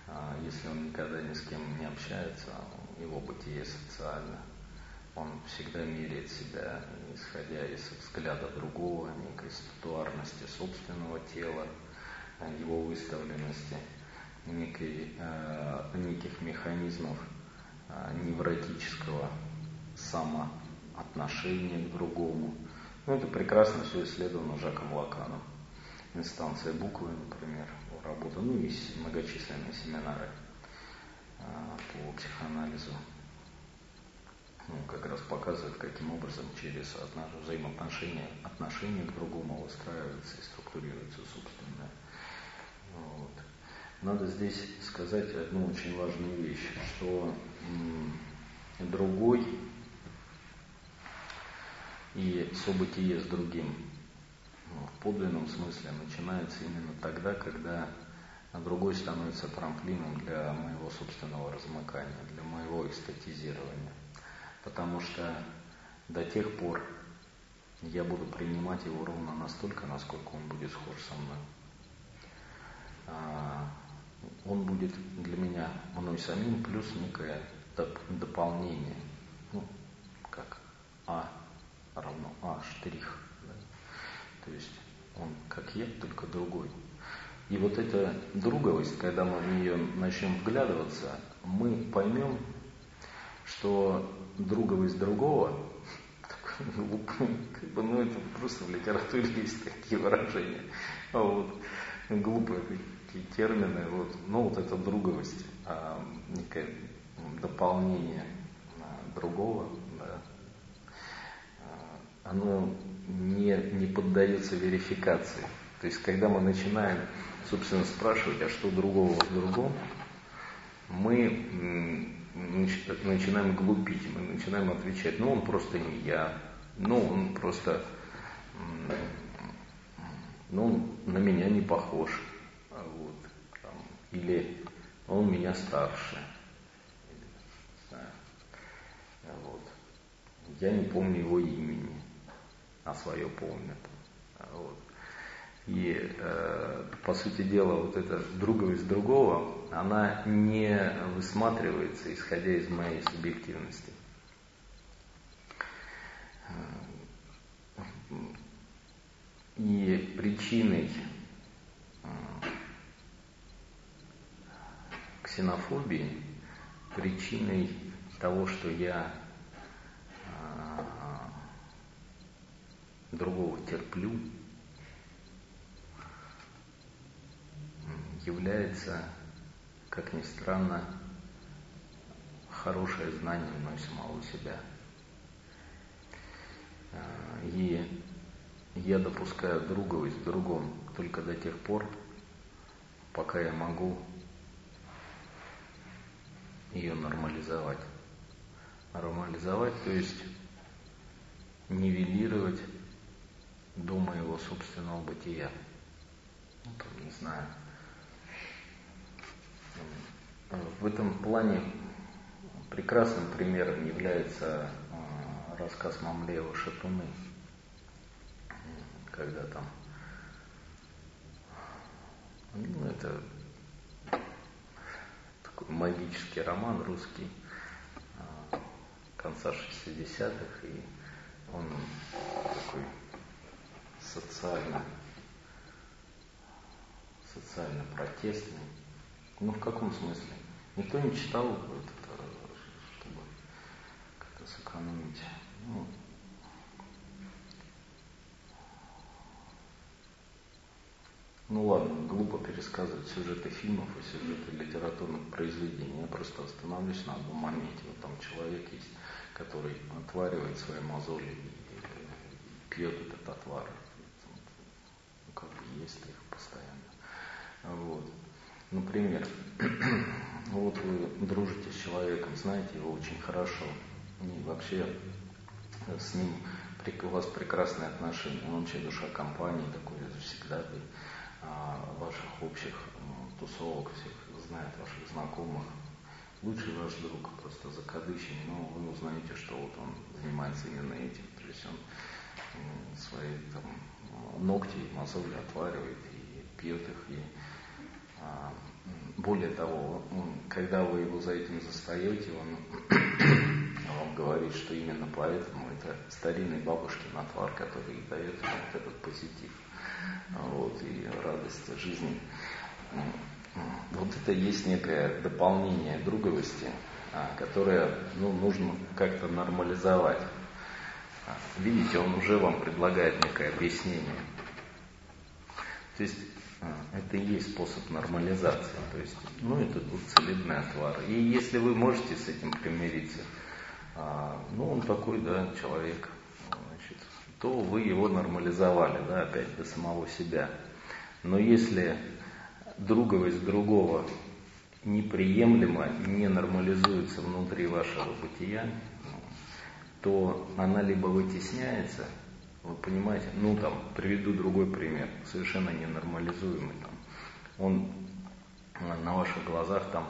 а, если он никогда ни с кем не общается, его бытие социально. Он всегда меряет себя, исходя из взгляда другого, некой статуарности собственного тела, его выставленности, некой, э, неких механизмов э, невротического самоотношения к другому. Ну, это прекрасно все исследовано Жаком Лаканом. Инстанция буквы, например, работа, ну и многочисленные семинары а, по психоанализу ну, как раз показывает, каким образом через взаимоотношения отношения к другому выстраивается и структурируется собственное. Вот. Надо здесь сказать одну очень важную вещь, что другой и событие с другим ну, в подлинном смысле начинается именно тогда, когда другой становится трамплином для моего собственного размыкания, для моего эстетизирования. Потому что до тех пор я буду принимать его ровно настолько, насколько он будет схож со мной. А, он будет для меня мной самим плюс некое дополнение. Ну, как А равно А штрих. Да? То есть он как я, только другой. И вот эта друговость, когда мы в нее начнем вглядываться, мы поймем, что друговость другого, как бы, ну это просто в литературе есть такие выражения, а вот, глупые такие термины, вот, ну вот это друговость, а, некое дополнение а, другого, да, а, оно не, не поддается верификации. То есть, когда мы начинаем, собственно, спрашивать, а что другого в другом, мы начинаем глупить, мы начинаем отвечать, ну он просто не я, ну он просто, ну на меня не похож, вот, там, или он меня старше, вот. я не помню его имени, а свое помню. Вот. И, э, по сути дела, вот эта друговость другого, она не высматривается, исходя из моей субъективности. И причиной э, ксенофобии, причиной того, что я э, другого терплю, является, как ни странно, хорошее знание мной самого себя. А, и я допускаю друговость другом только до тех пор, пока я могу ее нормализовать. Нормализовать, то есть нивелировать до моего собственного бытия. Ну, там, не знаю, в этом плане прекрасным примером является а, рассказ Мамлеева «Шатуны», когда там, ну, это такой магический роман русский а, конца 60-х, и он такой социально, социально протестный. Ну, в каком смысле? Никто не читал вот это, чтобы как-то сэкономить. Ну, ну ладно, глупо пересказывать сюжеты фильмов и сюжеты литературных произведений. Я просто остановлюсь на одном моменте. Вот там человек есть, который отваривает свои мозоли и пьет этот отвар. Ну, как бы есть их постоянно. Вот. Например, вот вы дружите с человеком, знаете его очень хорошо, и вообще с ним у вас прекрасные отношения, он вообще душа компании, такой всегда вы а, ваших общих ну, тусовок, всех знает ваших знакомых. Лучший ваш друг просто закадычен, но вы узнаете, что вот он занимается именно этим. То есть он свои там, ногти и мозоли отваривает и пьет их, и а, более того, когда вы его за этим застаете, он вам говорит, что именно поэтому это старинный бабушкин отвар, который дает вот этот позитив вот, и радость жизни. Вот это есть некое дополнение друговости, а, которое ну, нужно как-то нормализовать. А, видите, он уже вам предлагает некое объяснение. То есть это и есть способ нормализации. То есть, ну, это вот целебный отвар. И если вы можете с этим примириться, а, ну, он такой, да, человек, значит, то вы его нормализовали, да, опять до самого себя. Но если друговость другого неприемлемо, не нормализуется внутри вашего бытия, то она либо вытесняется – вы понимаете, ну там, приведу другой пример, совершенно ненормализуемый. Там. Он на ваших глазах там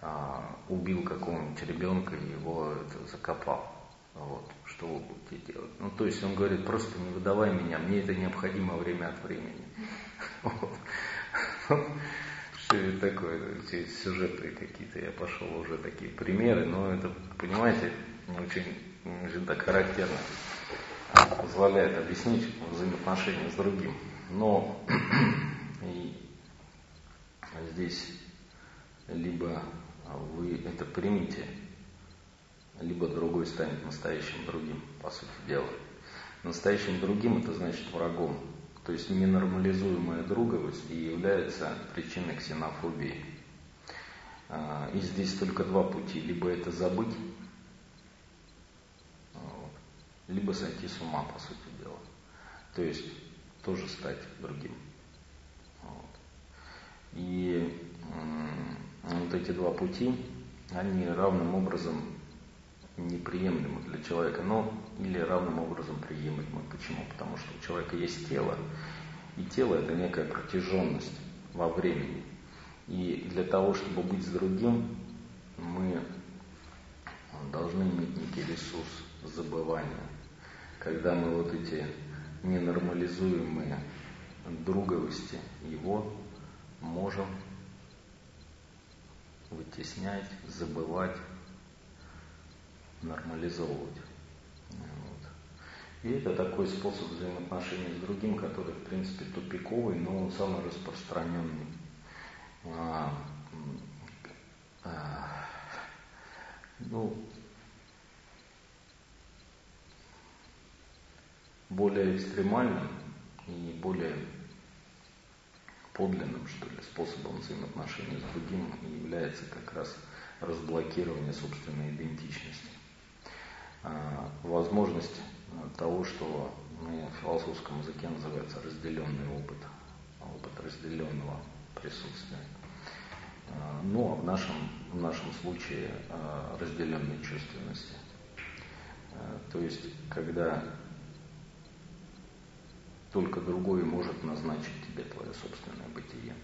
а, убил какого-нибудь ребенка и его это, закопал. Вот, что вы будете делать? Ну, то есть он говорит, просто не выдавай меня, мне это необходимо время от времени. Все такое, эти сюжеты какие-то, я пошел уже такие примеры, но это, понимаете, очень, очень так характерно позволяет объяснить взаимоотношения с другим. Но и здесь либо вы это примите, либо другой станет настоящим другим, по сути дела. Настоящим другим это значит врагом. То есть ненормализуемая друговость и является причиной ксенофобии. А, и здесь только два пути. Либо это забыть, либо сойти с ума, по сути дела. То есть тоже стать другим. Вот. И вот эти два пути, они равным образом неприемлемы для человека, но или равным образом приемлемы. Почему? Потому что у человека есть тело, и тело это некая протяженность во времени. И для того, чтобы быть с другим, мы должны иметь некий ресурс забывания. Когда мы вот эти ненормализуемые друговости его можем вытеснять, забывать, нормализовывать. Вот. И это такой способ взаимоотношений с другим, который, в принципе, тупиковый, но он самый распространенный. А, а, ну, более экстремальным и более подлинным, что ли, способом взаимоотношений с другим является как раз разблокирование собственной идентичности. А, возможность того, что в философском языке называется разделенный опыт, опыт разделенного присутствия. А, ну, а в нашем, в нашем случае а, разделенной чувственности. То есть, когда только другой может назначить тебе твое собственное бытие.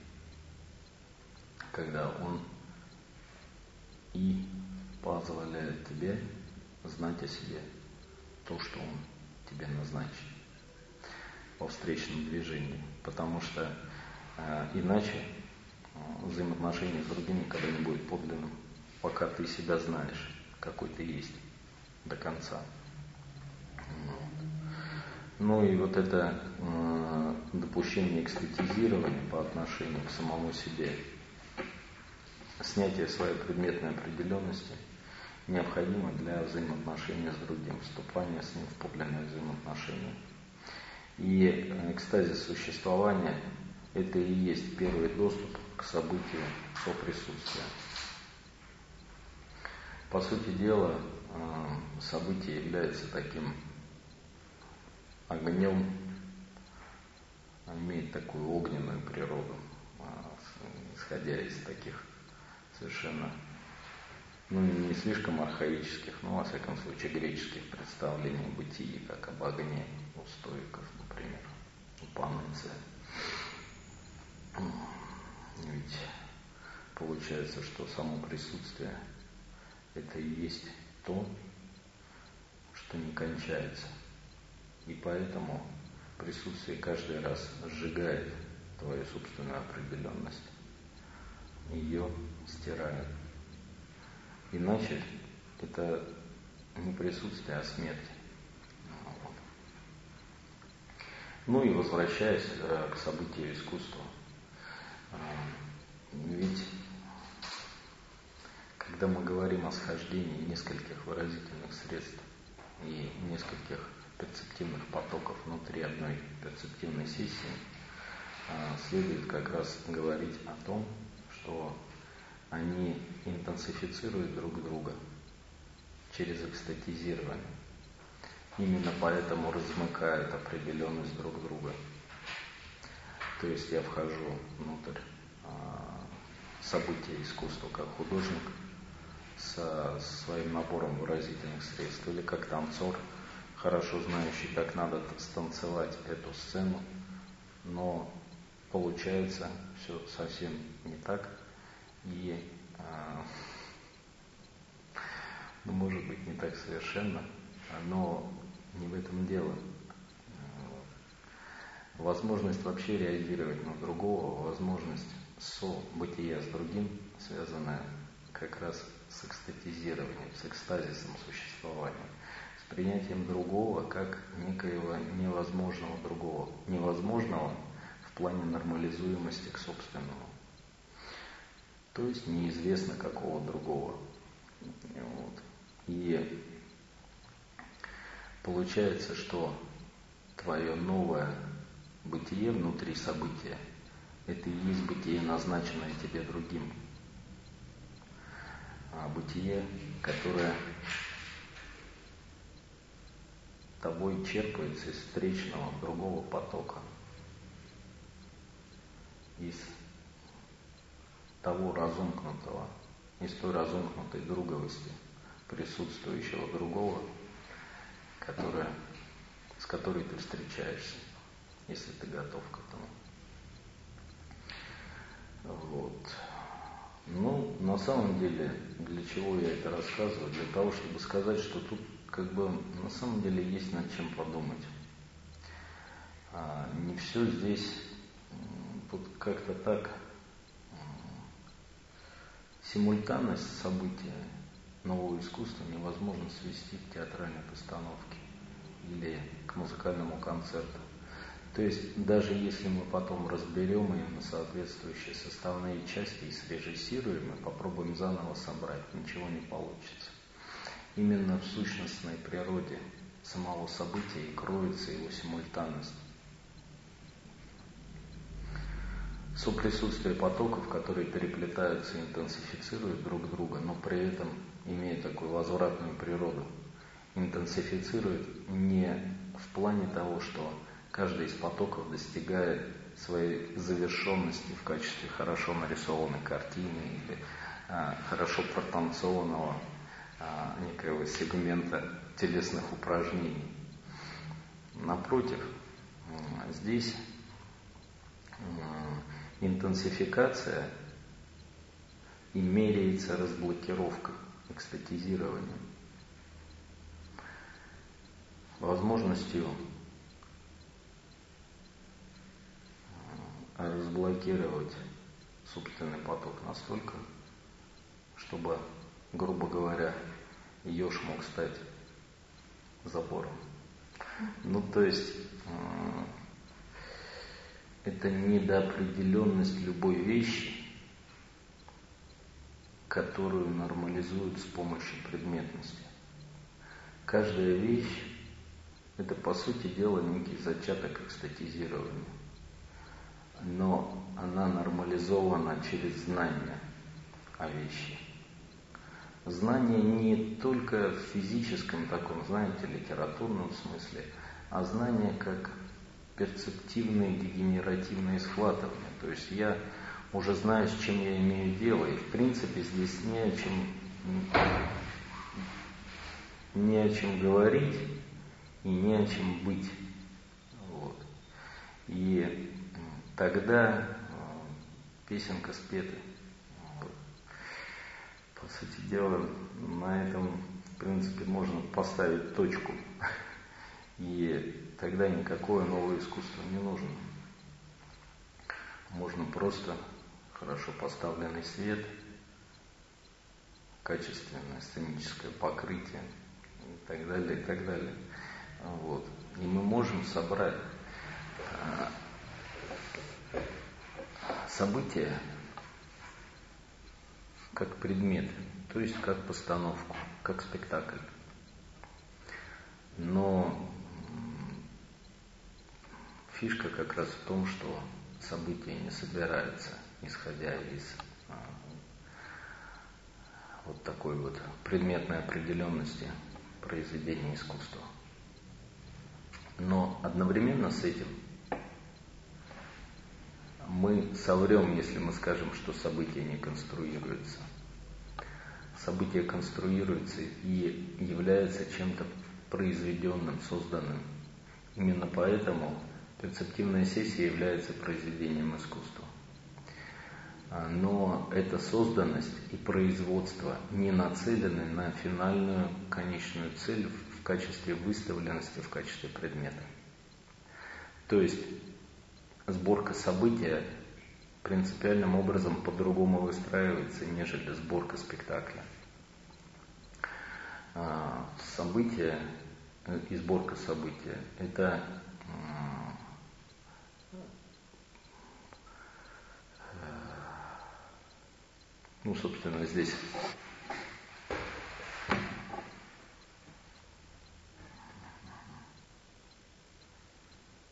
Когда он и позволяет тебе знать о себе то, что он тебе назначит во встречном движении. Потому что э, иначе э, взаимоотношения с другими никогда не будет подлинным, пока ты себя знаешь, какой ты есть до конца. Ну и вот это э, допущение экстетизирования по отношению к самому себе, снятие своей предметной определенности необходимо для взаимоотношения с другим, вступания с ним в подлинное взаимоотношение. И э, экстазис существования – это и есть первый доступ к событию соприсутствия. По сути дела, э, событие является таким огнем имеет такую огненную природу, а, исходя из таких совершенно, ну, не слишком архаических, но, во всяком случае, греческих представлений о бытии, как об огне у стоиков, например, у Панынция. Ведь получается, что само присутствие – это и есть то, что не кончается – и поэтому присутствие каждый раз сжигает твою собственную определенность. Ее стирает. Иначе это не присутствие, а смерть. Ну и возвращаясь э, к событию искусства. Э, ведь когда мы говорим о схождении нескольких выразительных средств и нескольких перцептивных потоков внутри одной перцептивной сессии, а, следует как раз говорить о том, что они интенсифицируют друг друга через экстатизирование. Именно поэтому размыкают определенность друг друга. То есть я вхожу внутрь а, события искусства как художник со своим набором выразительных средств или как танцор – хорошо знающий, как надо станцевать эту сцену, но получается все совсем не так. И, э, ну, может быть, не так совершенно, но не в этом дело. Возможность вообще реагировать на другого, возможность со-бытия с другим, связанное как раз с экстатизированием, с экстазисом существования, принятием другого как некоего невозможного другого, невозможного в плане нормализуемости к собственному. То есть неизвестно какого другого. Вот. И получается, что твое новое бытие внутри события, это и есть бытие, назначенное тебе другим. А бытие, которое тобой черпается из встречного другого потока, из того разумкнутого, из той разумкнутой друговости присутствующего другого, которая, с которой ты встречаешься если ты готов к этому. Вот. Ну, на самом деле, для чего я это рассказываю? Для того, чтобы сказать, что тут как бы на самом деле есть над чем подумать. А, не все здесь вот как-то так симультанность события нового искусства невозможно свести к театральной постановке или к музыкальному концерту. То есть даже если мы потом разберем именно соответствующие составные части и срежиссируем, и попробуем заново собрать, ничего не получится. Именно в сущностной природе самого события и кроется его симультанность. Соприсутствие потоков, которые переплетаются и интенсифицируют друг друга, но при этом имея такую возвратную природу. Интенсифицируют не в плане того, что Каждый из потоков достигает своей завершенности в качестве хорошо нарисованной картины или а, хорошо протанцованного а, сегмента телесных упражнений. Напротив, здесь интенсификация и меряется разблокировка, экстатизированием, возможностью разблокировать собственный поток настолько, чтобы, грубо говоря, еж мог стать забором. Ну, то есть, э, это недоопределенность любой вещи, которую нормализуют с помощью предметности. Каждая вещь – это, по сути дела, некий зачаток экстатизирования но она нормализована через знание о вещи. Знание не только в физическом таком, знаете, литературном смысле, а знание как перцептивное дегенеративное схватывание. То есть я уже знаю, с чем я имею дело, и в принципе здесь не о чем, не о чем говорить и не о чем быть. Вот. И тогда э, песенка спета. Сути дела, на этом, в принципе, можно поставить точку. И тогда никакое новое искусство не нужно. Можно просто хорошо поставленный свет, качественное сценическое покрытие и так далее, и так далее. Вот. И мы можем собрать э, событие как предмет, то есть как постановку, как спектакль. Но фишка как раз в том, что события не собираются, исходя из а, вот такой вот предметной определенности произведения искусства. Но одновременно с этим мы соврем, если мы скажем, что события не конструируются. Событие конструируется и является чем-то произведенным, созданным. Именно поэтому перцептивная сессия является произведением искусства. А, но эта созданность и производство не нацелены на финальную конечную цель в качестве выставленности, в качестве предмета. То есть сборка события принципиальным образом по-другому выстраивается, нежели сборка спектакля. А, события э, и сборка события – это ну, собственно, здесь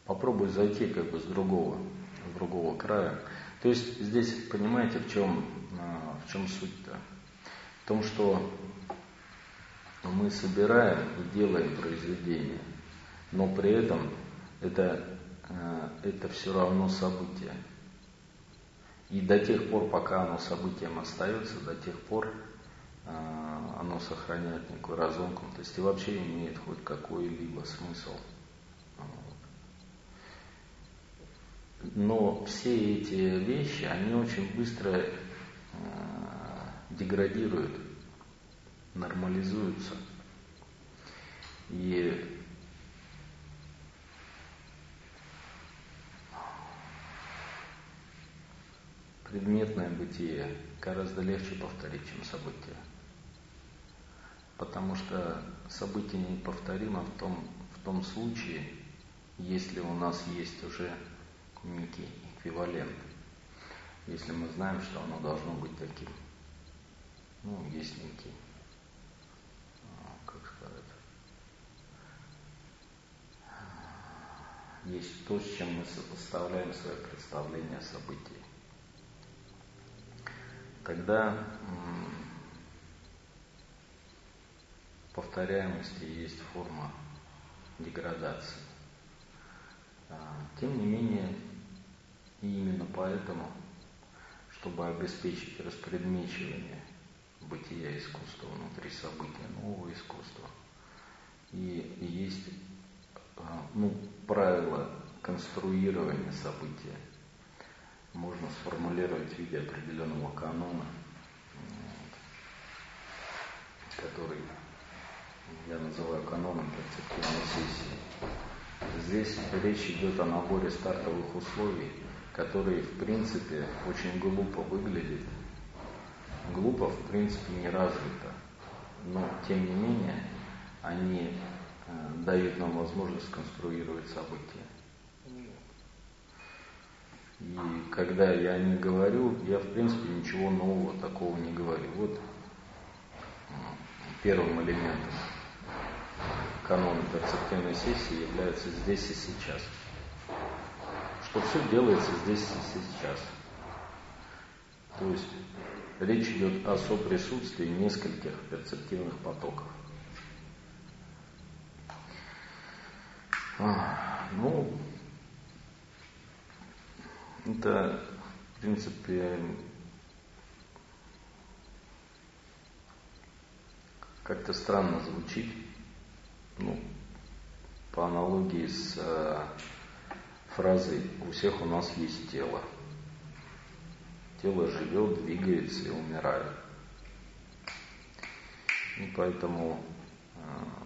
попробую зайти как бы с другого, с другого края. То есть здесь понимаете, в чем, а, в чем суть-то? В том, что мы собираем и делаем произведение, но при этом это, а, это все равно событие. И до тех пор, пока оно событием остается, до тех пор а, оно сохраняет некую разомкнутость и вообще имеет хоть какой-либо смысл. Но все эти вещи, они очень быстро э, деградируют, нормализуются. И предметное бытие гораздо легче повторить, чем событие. Потому что событие неповторимо в том, в том случае, если у нас есть уже некий эквивалент, если мы знаем, что оно должно быть таким. Ну, есть некий, а, как сказать, есть то, с чем мы сопоставляем свое представление о событии. Тогда повторяемости есть форма деградации. А, тем не менее, и именно поэтому, чтобы обеспечить распредмечивание бытия искусства внутри события нового искусства, и, есть ну, правила конструирования события, можно сформулировать в виде определенного канона, который я называю каноном перцептивной сессии. Здесь речь идет о наборе стартовых условий, которые в принципе очень глупо выглядят. Глупо в принципе не развито, но тем не менее они э, дают нам возможность конструировать события. И когда я них говорю, я в принципе ничего нового такого не говорю. Вот первым элементом канона перцептивной сессии является здесь и сейчас что все делается здесь и сейчас. То есть речь идет о соприсутствии нескольких перцептивных потоков. Ну, это, в принципе, как-то странно звучит. Ну, по аналогии с э, фразой «У всех у нас есть тело». Тело живет, двигается и умирает. И поэтому, э,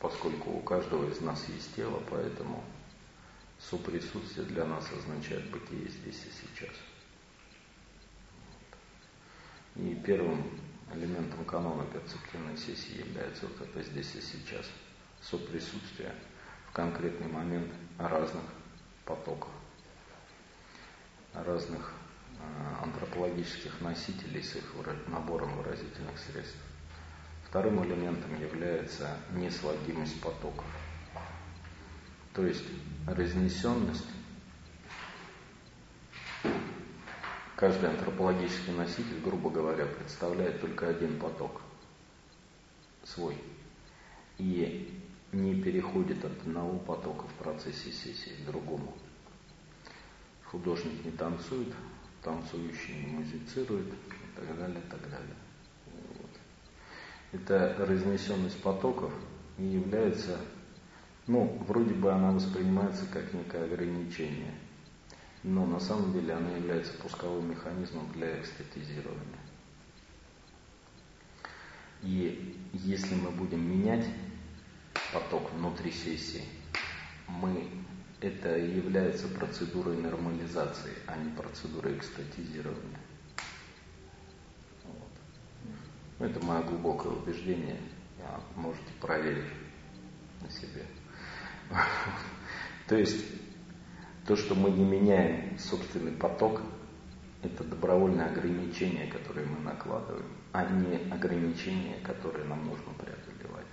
поскольку у каждого из нас есть тело, поэтому соприсутствие для нас означает бытие здесь и сейчас. И первым элементом канона перцептивной сессии является вот это здесь и сейчас. Соприсутствие в конкретный момент разных потоков разных э, антропологических носителей с их набором выразительных средств. Вторым элементом является несводимость потоков. То есть разнесенность. Каждый антропологический носитель, грубо говоря, представляет только один поток свой. И не переходит от одного потока в процессе сессии к другому. Художник не танцует, танцующий не музицирует и так далее, и так далее. Это разнесенность потоков и является, ну, вроде бы она воспринимается как некое ограничение, но на самом деле она является пусковым механизмом для экстатизирования. И если мы будем менять поток внутри сессии, мы это является процедурой нормализации, а не процедурой экстатизирования. Вот. Ну, это мое глубокое убеждение, можете проверить на себе. То есть то, что мы не меняем собственный поток, это добровольное ограничение, которое мы накладываем, а не ограничение, которое нам нужно преодолевать.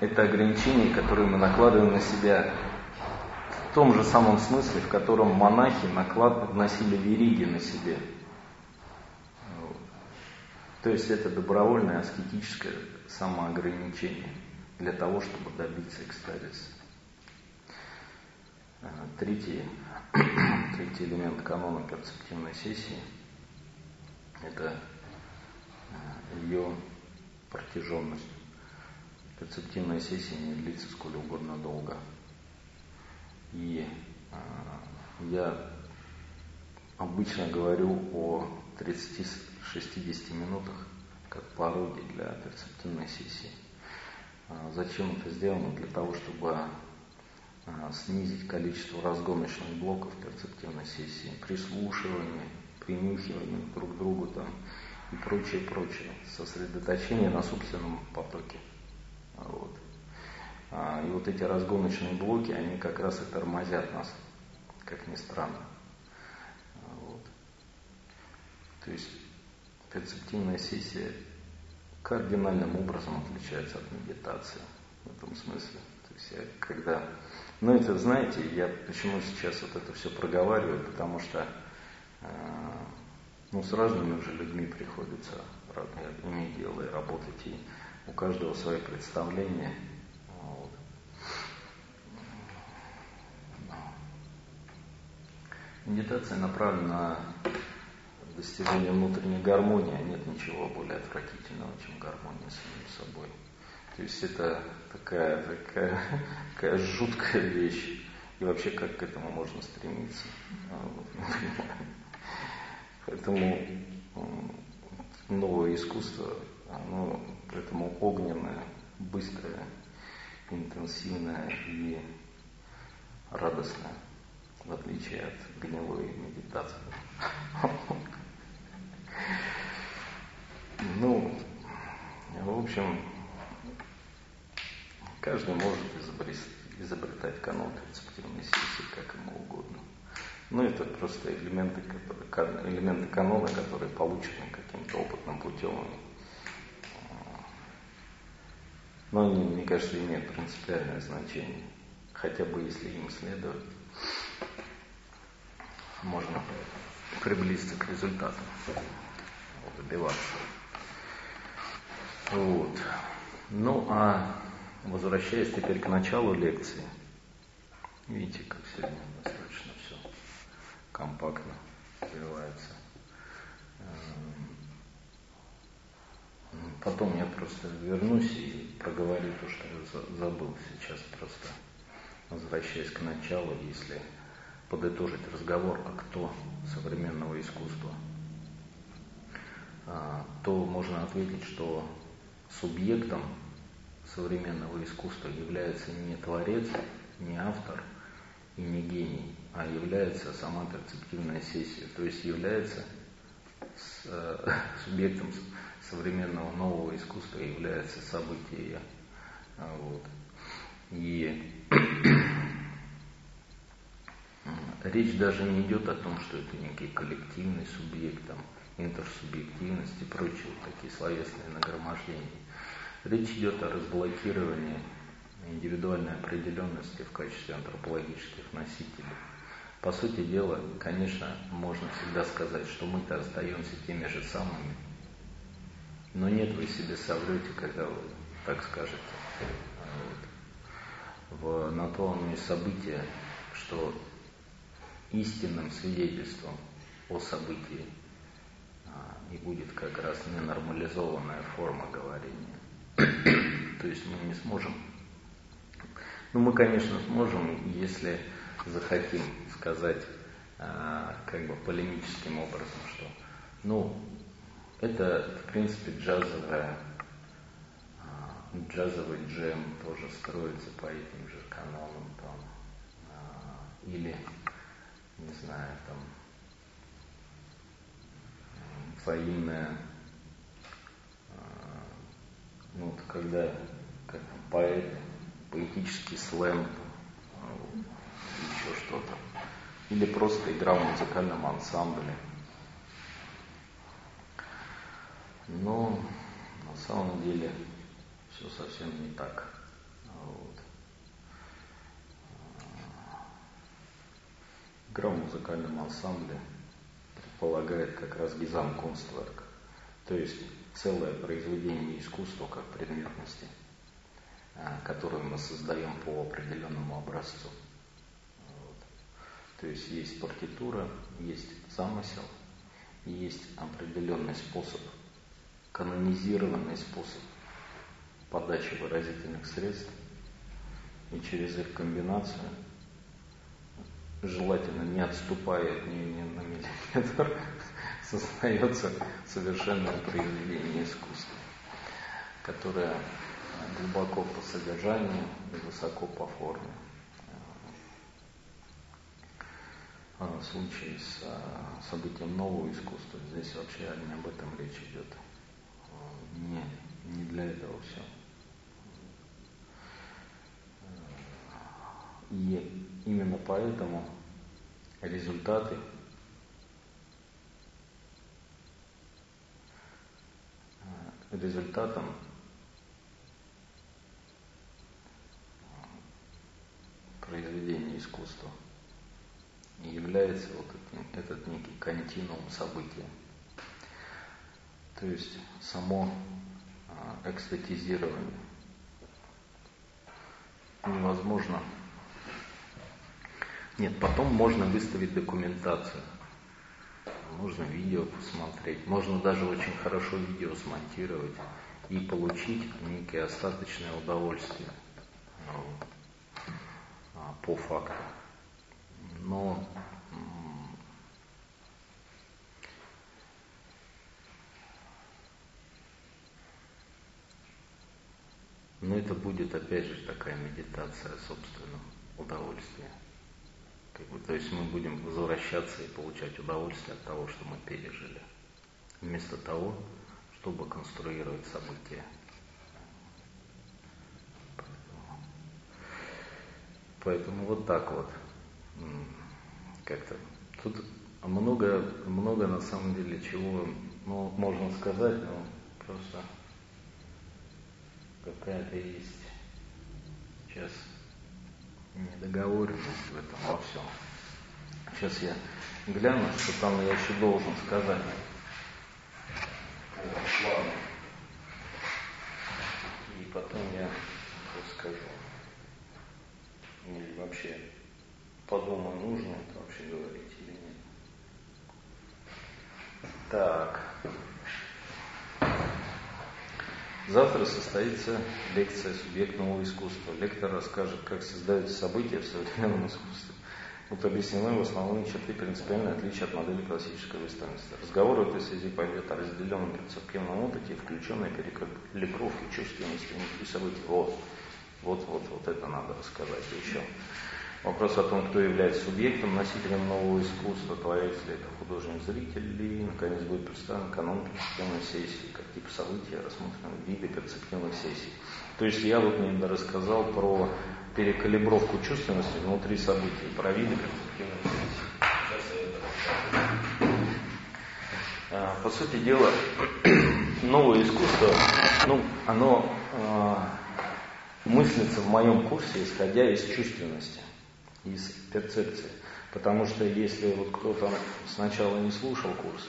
Это ограничение, которое мы накладываем на себя в том же самом смысле, в котором монахи наклад... носили вериги на себе. То есть это добровольное аскетическое самоограничение для того, чтобы добиться экстазиса. Третий, третий элемент канона перцептивной сессии – это э, ее протяженность. Перцептивная сессия не длится сколь угодно долго. И э, я обычно говорю о 30-60 минутах как пороге для перцептивной сессии. Зачем это сделано? Для того, чтобы а, снизить количество разгоночных блоков перцептивной сессии, прислушивание, принюхивание друг к другу там и прочее, прочее, сосредоточение на собственном потоке. Вот. А, и вот эти разгоночные блоки, они как раз и тормозят нас, как ни странно. Вот. То есть перцептивная сессия кардинальным образом отличается от медитации в этом смысле. То есть я, когда ну, это, знаете, я почему сейчас вот это все проговариваю, потому что э, ну, с разными уже людьми приходится иметь дело и работать, и у каждого свои представления. Вот. Медитация направлена на достижение внутренней гармонии, а нет ничего более отвратительного, чем гармония с самим собой. То есть это такая, такая, такая жуткая вещь. И вообще, как к этому можно стремиться? А, поэтому новое искусство, оно поэтому огненное, быстрое, интенсивное и радостное, в отличие от гнилой медитации. Ну, в общем, Каждый может изобретать канон рецептивной сессии как ему угодно. Но это просто элементы, которые, элементы канона, которые получены каким-то опытным путем. Но они, мне кажется, имеют принципиальное значение. Хотя бы если им следовать, можно приблизиться к результату, добиваться. Вот. Ну а Возвращаясь теперь к началу лекции. Видите, как сегодня достаточно все компактно развивается. Эм, потом я просто вернусь и проговорю то, что я забыл сейчас просто, возвращаясь к началу, если подытожить разговор, а кто современного искусства, а, то можно ответить, что субъектом современного искусства является не творец, не автор и не гений, а является сама перцептивная сессия, то есть является с, э, субъектом современного нового искусства является событие. А, вот. И речь даже не идет о том, что это некий коллективный субъект, там, интерсубъективность и прочие вот такие словесные нагромождения. Речь идет о разблокировании индивидуальной определенности в качестве антропологических носителей. По сути дела, конечно, можно всегда сказать, что мы-то остаемся теми же самыми, но нет, вы себе соврете, когда вы так скажете. Вот. В, на то оно и событие, что истинным свидетельством о событии а, и будет как раз ненормализованная форма говорения. То есть мы не сможем. Ну, мы, конечно, сможем, если захотим сказать а, как бы полемическим образом, что, ну, это, в принципе, джазовая а, джазовый джем тоже строится по этим же канонам там, или, не знаю, там, взаимная, а, ну, вот когда как там, поэт, поэтический сленг, еще что-то. Или просто игра в музыкальном ансамбле. Но на самом деле все совсем не так. Вот. Игра в музыкальном ансамбле предполагает как раз гизам-констверк, то есть целое произведение искусства как предметности, а, которое мы создаем по определенному образцу. Вот. То есть есть партитура, есть замысел, есть определенный способ, канонизированный способ подачи выразительных средств, и через их комбинацию, желательно не отступая от нее ни на миллиметр, создается совершенное произведение искусства, которое глубоко по содержанию и высоко по форме. А в случае с а, событием нового искусства, здесь вообще не об этом речь идет. Не, не для этого все. И именно поэтому результаты результатом произведения искусства является вот этот, этот некий континуум события. То есть само а, экстатизирование невозможно нет, потом можно выставить документацию. Можно видео посмотреть. Можно даже очень хорошо видео смонтировать и получить некое остаточное удовольствие а, по факту. Но но это будет опять же такая медитация собственного удовольствия. Как бы, то есть мы будем возвращаться и получать удовольствие от того, что мы пережили, вместо того, чтобы конструировать события. Поэтому, поэтому вот так вот. Как-то. Тут много, много на самом деле чего ну, можно сказать, но просто какая-то есть сейчас недоговоренность в этом во всем. Сейчас я гляну, что там я еще должен сказать. И потом я расскажу. Или вообще подумаю, нужно это вообще говорить или нет. Так. Завтра состоится лекция субъектного искусства. Лектор расскажет, как создаются события в современном искусстве. Вот объяснены в основные черты принципиальные отличия от модели классической выставленности. Разговор в этой связи пойдет о разделенном перцептивном опыте, включенной перекалибровке чувственности внутри событий. Вот, вот, вот, вот это надо рассказать еще. Вопрос о том, кто является субъектом, носителем нового искусства, творец ли это художник-зритель, и, наконец, будет представлен канон перцептивной сессии, как тип события, рассмотренного виды перцептивных сессий. То есть я вот мне рассказал про перекалибровку чувственности внутри событий, про виды перцептивных сессий. А, по сути дела, новое искусство, ну, оно э, мыслится в моем курсе, исходя из чувственности из перцепции. Потому что если вот кто-то сначала не слушал курс,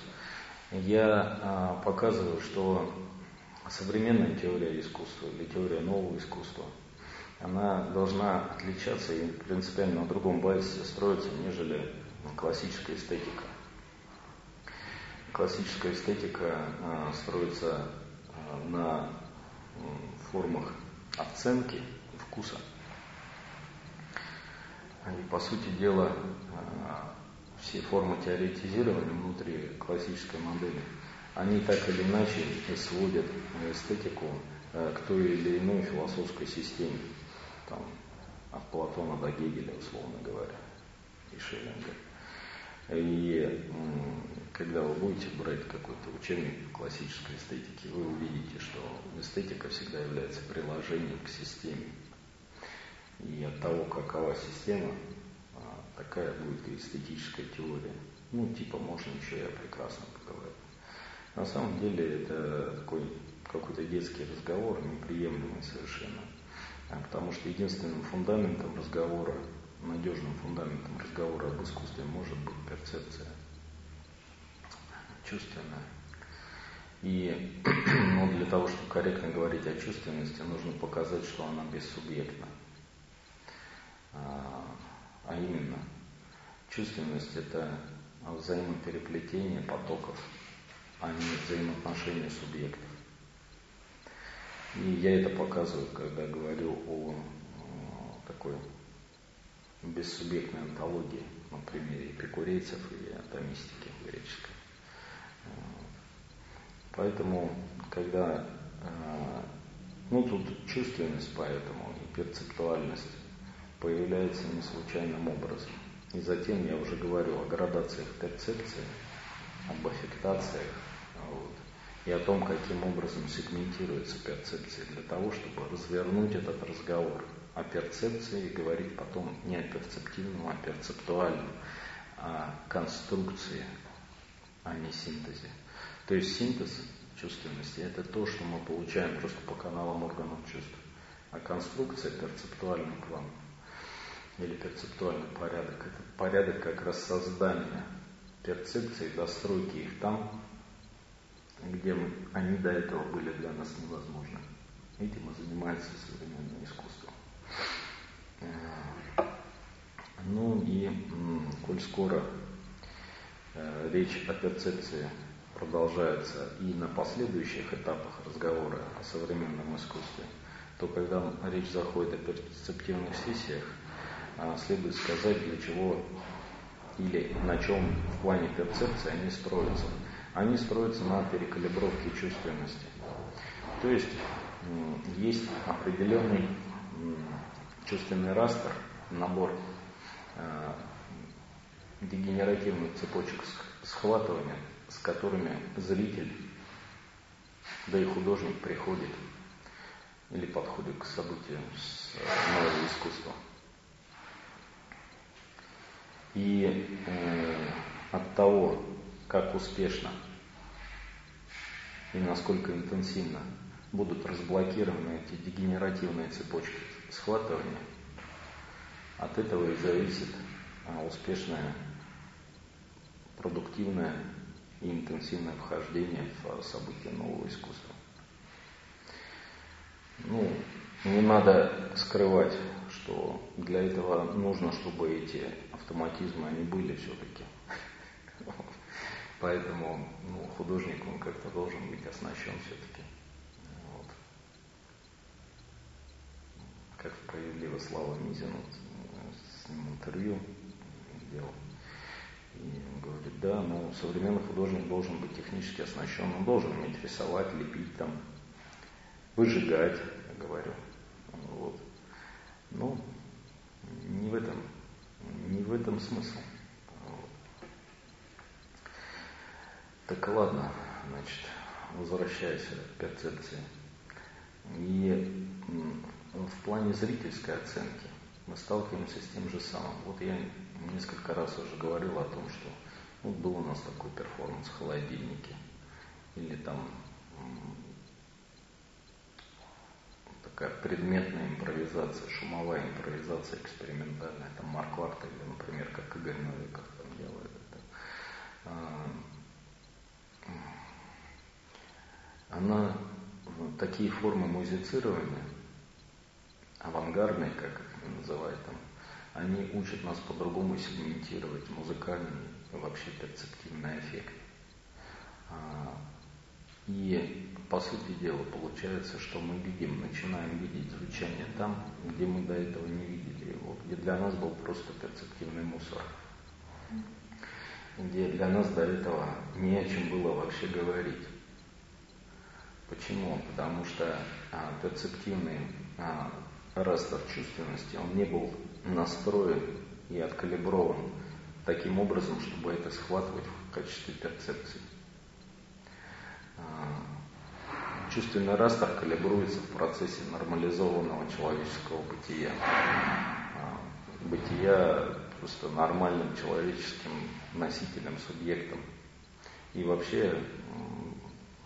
я а, показываю, что современная теория искусства или теория нового искусства, она должна отличаться и принципиально на другом базе строиться, нежели классическая эстетика. Классическая эстетика а, строится а, на формах оценки вкуса. И, по сути дела, а, все формы теоретизирования внутри классической модели, они так или иначе сводят эстетику э, к той или иной философской системе, там, от Платона до Гегеля, условно говоря, и Шеллинга. И когда вы будете брать какой-то учебник классической эстетики, вы увидите, что эстетика всегда является приложением к системе. И от того, какова система, а, такая будет и эстетическая теория. Ну, типа, можно еще я прекрасно поговорить. На самом деле это такой какой-то детский разговор, неприемлемый совершенно. А потому что единственным фундаментом разговора надежным фундаментом разговора об искусстве может быть перцепция чувственная. И ну, для того, чтобы корректно говорить о чувственности, нужно показать, что она бессубъектна. А, а именно, чувственность – это взаимопереплетение потоков, а не взаимоотношения субъектов. И я это показываю, когда говорю о такой бессубъектной антологии на примере эпикурейцев и атомистики греческой. Поэтому, когда, э, ну тут чувственность поэтому и перцептуальность появляется не случайным образом. И затем я уже говорю о градациях перцепции, об аффектациях, вот, и о том, каким образом сегментируется перцепция для того, чтобы развернуть этот разговор о перцепции и говорить потом не о перцептивном, а о перцептуальном, о конструкции, а не синтезе. То есть синтез чувственности – это то, что мы получаем просто по каналам органов чувств. А конструкция – перцептуальный план или перцептуальный порядок. Это порядок как раз создания перцепции, достройки их там, где они до этого были для нас невозможны. Этим и занимается современное искусство. Э, ну и, коль скоро э, речь о перцепции продолжается и на последующих этапах разговора о современном искусстве, то когда речь заходит о перцептивных сессиях, следует сказать, для чего или на чем в плане перцепции они строятся. Они строятся на перекалибровке чувственности. То есть есть определенный чувственный растер, набор э, дегенеративных цепочек схватывания, с которыми зритель, да и художник приходит или подходит к событию с нового искусства. И э, от того, как успешно и насколько интенсивно будут разблокированы эти дегенеративные цепочки схватывания, от этого и зависит а, успешное, продуктивное и интенсивное вхождение в события нового искусства. Ну, не надо скрывать, что для этого нужно, чтобы эти автоматизмы, они были все-таки. Поэтому ну, художник, он как-то должен быть оснащен все-таки. Вот. Как справедливо Слава Мизин, вот, с ним интервью делал. И он говорит, да, ну современный художник должен быть технически оснащен, он должен уметь рисовать, лепить там, выжигать, говорю. Вот. Ну, не в этом, не в этом смысл. Так ладно, значит, возвращаясь к перцепции. И в плане зрительской оценки мы сталкиваемся с тем же самым. Вот я несколько раз уже говорил о том, что ну, был у нас такой перформанс холодильники. Или там такая предметная импровизация, шумовая импровизация экспериментальная, там Марк Варта или, например, как Игорь Новиков там делает это. А, она, такие формы музицирования, авангардные, как их называют там, они учат нас по-другому сегментировать музыкальный и вообще перцептивный эффект. И по сути дела получается, что мы видим, начинаем видеть звучание там, где мы до этого не видели его, где для нас был просто перцептивный мусор, где для нас до этого не о чем было вообще говорить. Почему? Потому что а, перцептивный а, растер чувственности, он не был настроен и откалиброван таким образом, чтобы это схватывать в качестве перцепции. Чувственный растер калибруется в процессе нормализованного человеческого бытия. А, бытия просто нормальным человеческим носителем, субъектом. И вообще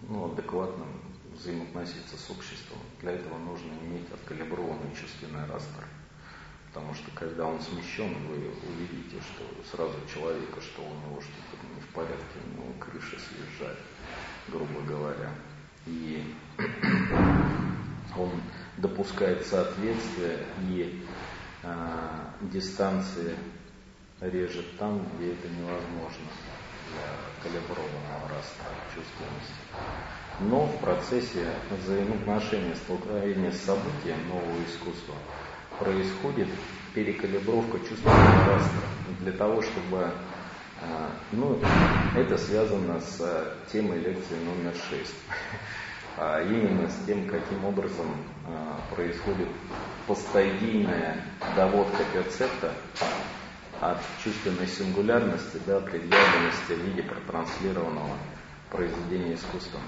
ну, адекватным взаимоотноситься с обществом. Для этого нужно иметь откалиброванный чувственный растр. Потому что когда он смещен, вы увидите, что сразу человека, что у него что-то не в порядке, у него крыша съезжает, грубо говоря. И он допускает соответствие и э, дистанции режет там, где это невозможно для калиброванного раста чувственности. Но в процессе взаимоотношения, столкновения с событием нового искусства происходит перекалибровка чувственного растра для того, чтобы ну, это связано с темой лекции номер 6. А именно с тем, каким образом а, происходит постадийная доводка перцепта от чувственной сингулярности до предъявленности в виде протранслированного произведения искусства.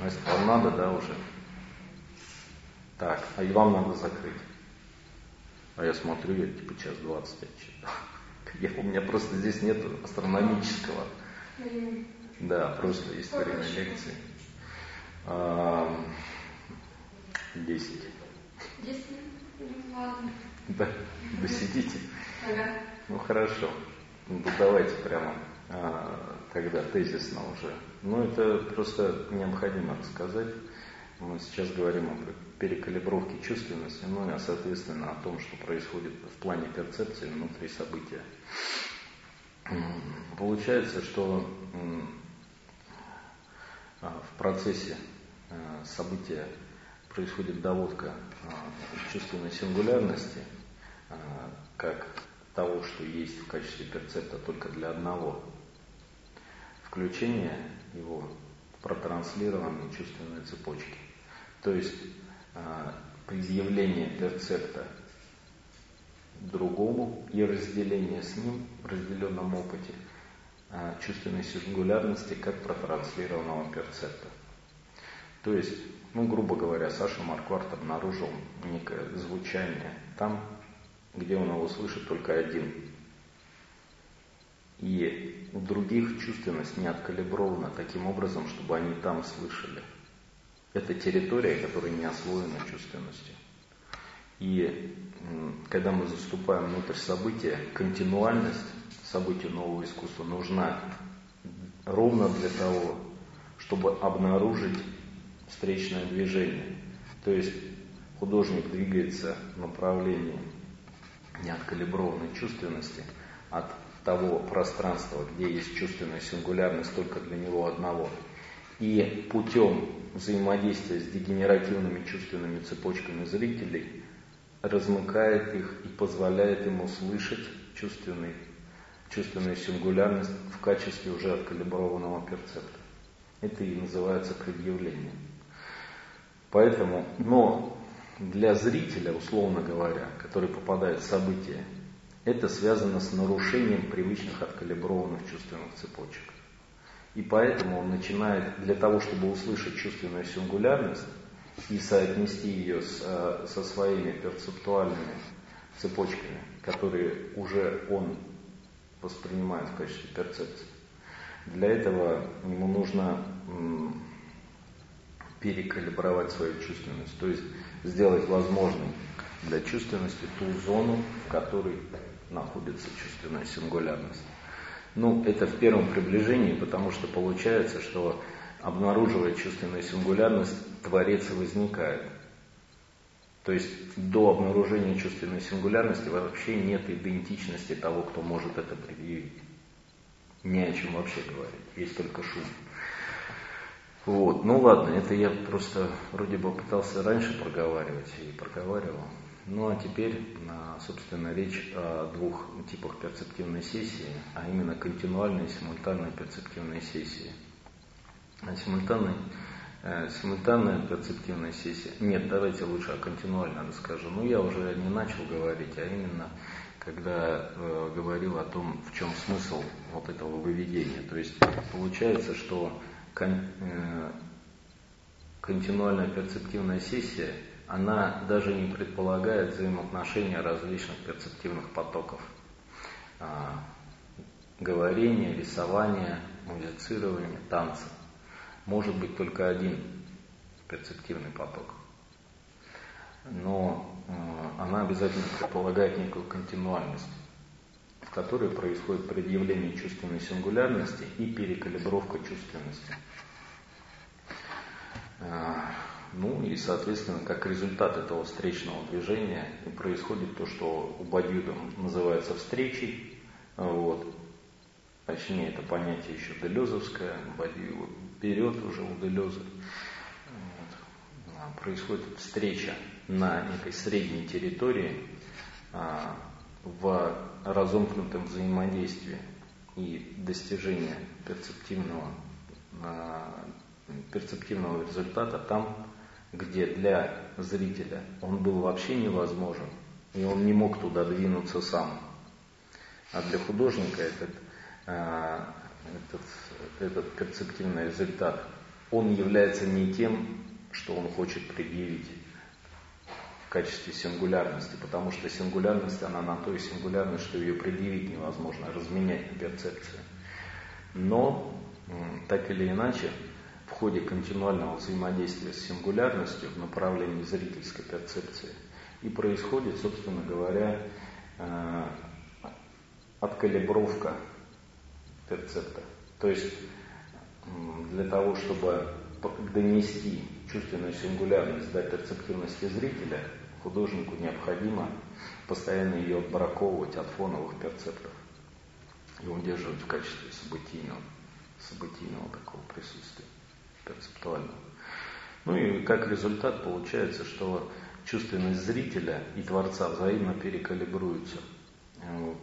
Значит, вам надо, да, уже? Так, а и вам надо закрыть. А я смотрю, я типа час двадцать отчитал. Я, у меня просто здесь нет астрономического. Да, просто есть время лекции. Десять. Десять? Ладно. Да, вы сидите. Ага. Ну хорошо. Ну давайте прямо а, тогда тезисно уже. Ну это просто необходимо сказать. Мы сейчас говорим о перекалибровке чувственности, ну и, соответственно, о том, что происходит в плане перцепции внутри события. Получается, что а, в процессе а, события происходит доводка чувственной сингулярности, как того, что есть в качестве перцепта только для одного. Включение его в протранслированные чувственные цепочки. То есть а, предъявление перцепта другому и разделение с ним в разделенном опыте а, чувственной сингулярности как протранслированного перцепта. То есть, ну, грубо говоря, Саша Маркварт обнаружил некое звучание там, где он его слышит только один. И у других чувственность не откалибрована таким образом, чтобы они там слышали. Это территория, которая не освоена чувственностью. И когда мы заступаем внутрь события, континуальность события нового искусства нужна ровно для того, чтобы обнаружить встречное движение. То есть художник двигается в направлении неоткалиброванной чувственности от того пространства, где есть чувственная сингулярность только для него одного. И путем взаимодействия с дегенеративными чувственными цепочками зрителей размыкает их и позволяет ему слышать чувственный, чувственную сингулярность в качестве уже откалиброванного перцепта. Это и называется предъявление. Поэтому, но для зрителя, условно говоря, который попадает в событие, это связано с нарушением привычных откалиброванных чувственных цепочек. И поэтому он начинает, для того, чтобы услышать чувственную сингулярность и соотнести ее с, э, со своими перцептуальными цепочками, которые уже он воспринимает в качестве перцепции, для этого ему нужно перекалибровать свою чувственность, то есть сделать возможной для чувственности ту зону, в которой находится чувственная сингулярность. Ну, это в первом приближении, потому что получается, что обнаруживая чувственную сингулярность, Творец возникает. То есть до обнаружения чувственной сингулярности вообще нет идентичности того, кто может это предъявить. Ни о чем вообще говорить, есть только шум. Вот, ну ладно, это я просто вроде бы пытался раньше проговаривать и проговаривал. Ну а теперь, собственно, речь о двух типах перцептивной сессии, а именно континуальной и симультанной перцептивной сессии. А симультанной Э, симультанная перцептивная сессия. Нет, давайте лучше о континуально расскажу. Ну, я уже не начал говорить, а именно, когда э, говорил о том, в чем смысл вот этого выведения. То есть получается, что кон, э, континуальная перцептивная сессия, она даже не предполагает взаимоотношения различных перцептивных потоков. А, говорение, рисование, музицирование, танцы может быть только один перцептивный поток. Но э, она обязательно предполагает некую континуальность, в которой происходит предъявление чувственной сингулярности и перекалибровка чувственности. Ну и, соответственно, как результат этого встречного движения происходит то, что у Бадьюда называется встречей. Вот. Точнее, это понятие еще делезовское, Бадью вперед уже у Делеза. Вот. А, происходит встреча на некой средней территории а, в разомкнутом взаимодействии и достижение перцептивного, а, перцептивного результата там, где для зрителя он был вообще невозможен, и он не мог туда двинуться сам. А для художника этот этот, этот перцептивный результат, он является не тем, что он хочет предъявить в качестве сингулярности, потому что сингулярность, она на то и сингулярность, что ее предъявить невозможно, разменять на перцепцию. Но, так или иначе, в ходе континуального взаимодействия с сингулярностью в направлении зрительской перцепции и происходит, собственно говоря, э, откалибровка перцепта. То есть для того, чтобы донести чувственную сингулярность до перцептивности зрителя, художнику необходимо постоянно ее отбраковывать от фоновых перцептов и удерживать в качестве событийного, событийного такого присутствия, перцептуального. Ну и как результат получается, что чувственность зрителя и Творца взаимно перекалибруются. Вот.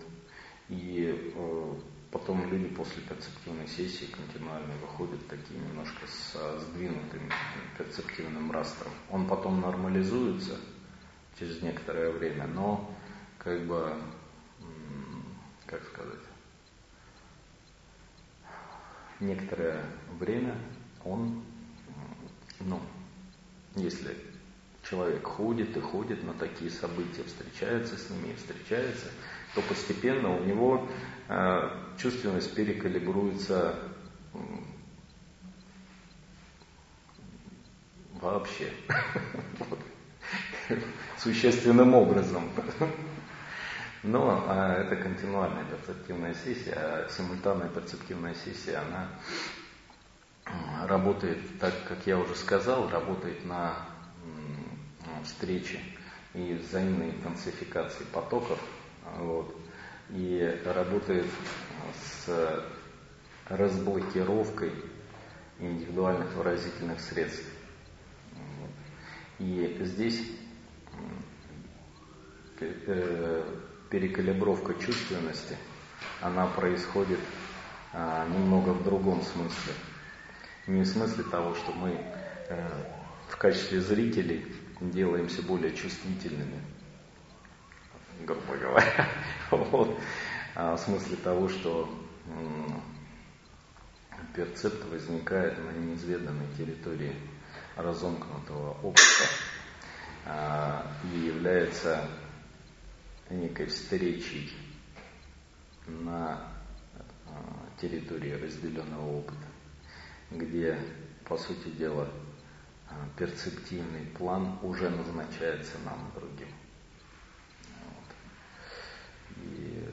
И э, Потом люди после перцептивной сессии континуальной выходят такие немножко с сдвинутым перцептивным растром. Он потом нормализуется через некоторое время, но как бы, как сказать, некоторое время он, ну, если человек ходит и ходит на такие события, встречается с ними и встречается, то постепенно у него э, чувственность перекалибруется вообще существенным образом. Но а, это континуальная перцептивная сессия, а симультанная перцептивная сессия, она работает, так как я уже сказал, работает на встрече и взаимной интенсификации потоков вот, и работает с разблокировкой индивидуальных выразительных средств. Вот. И здесь э, перекалибровка чувственности, она происходит а, немного в другом смысле. Не в смысле того, что мы э, в качестве зрителей делаемся более чувствительными, грубо говоря. Вот. А в смысле того, что перцепт возникает на неизведанной территории разомкнутого опыта а, и является некой встречей на а, территории разделенного опыта, где, по сути дела, перцептивный план уже назначается нам другим. И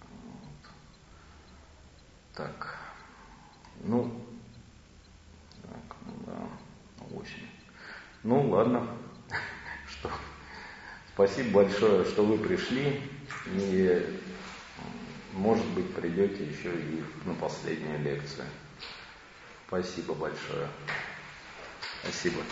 вот. так, ну, так, да, очень. Ну ладно, что, спасибо большое, что вы пришли и, может быть, придете еще и на последнюю лекцию. Спасибо большое. Спасибо.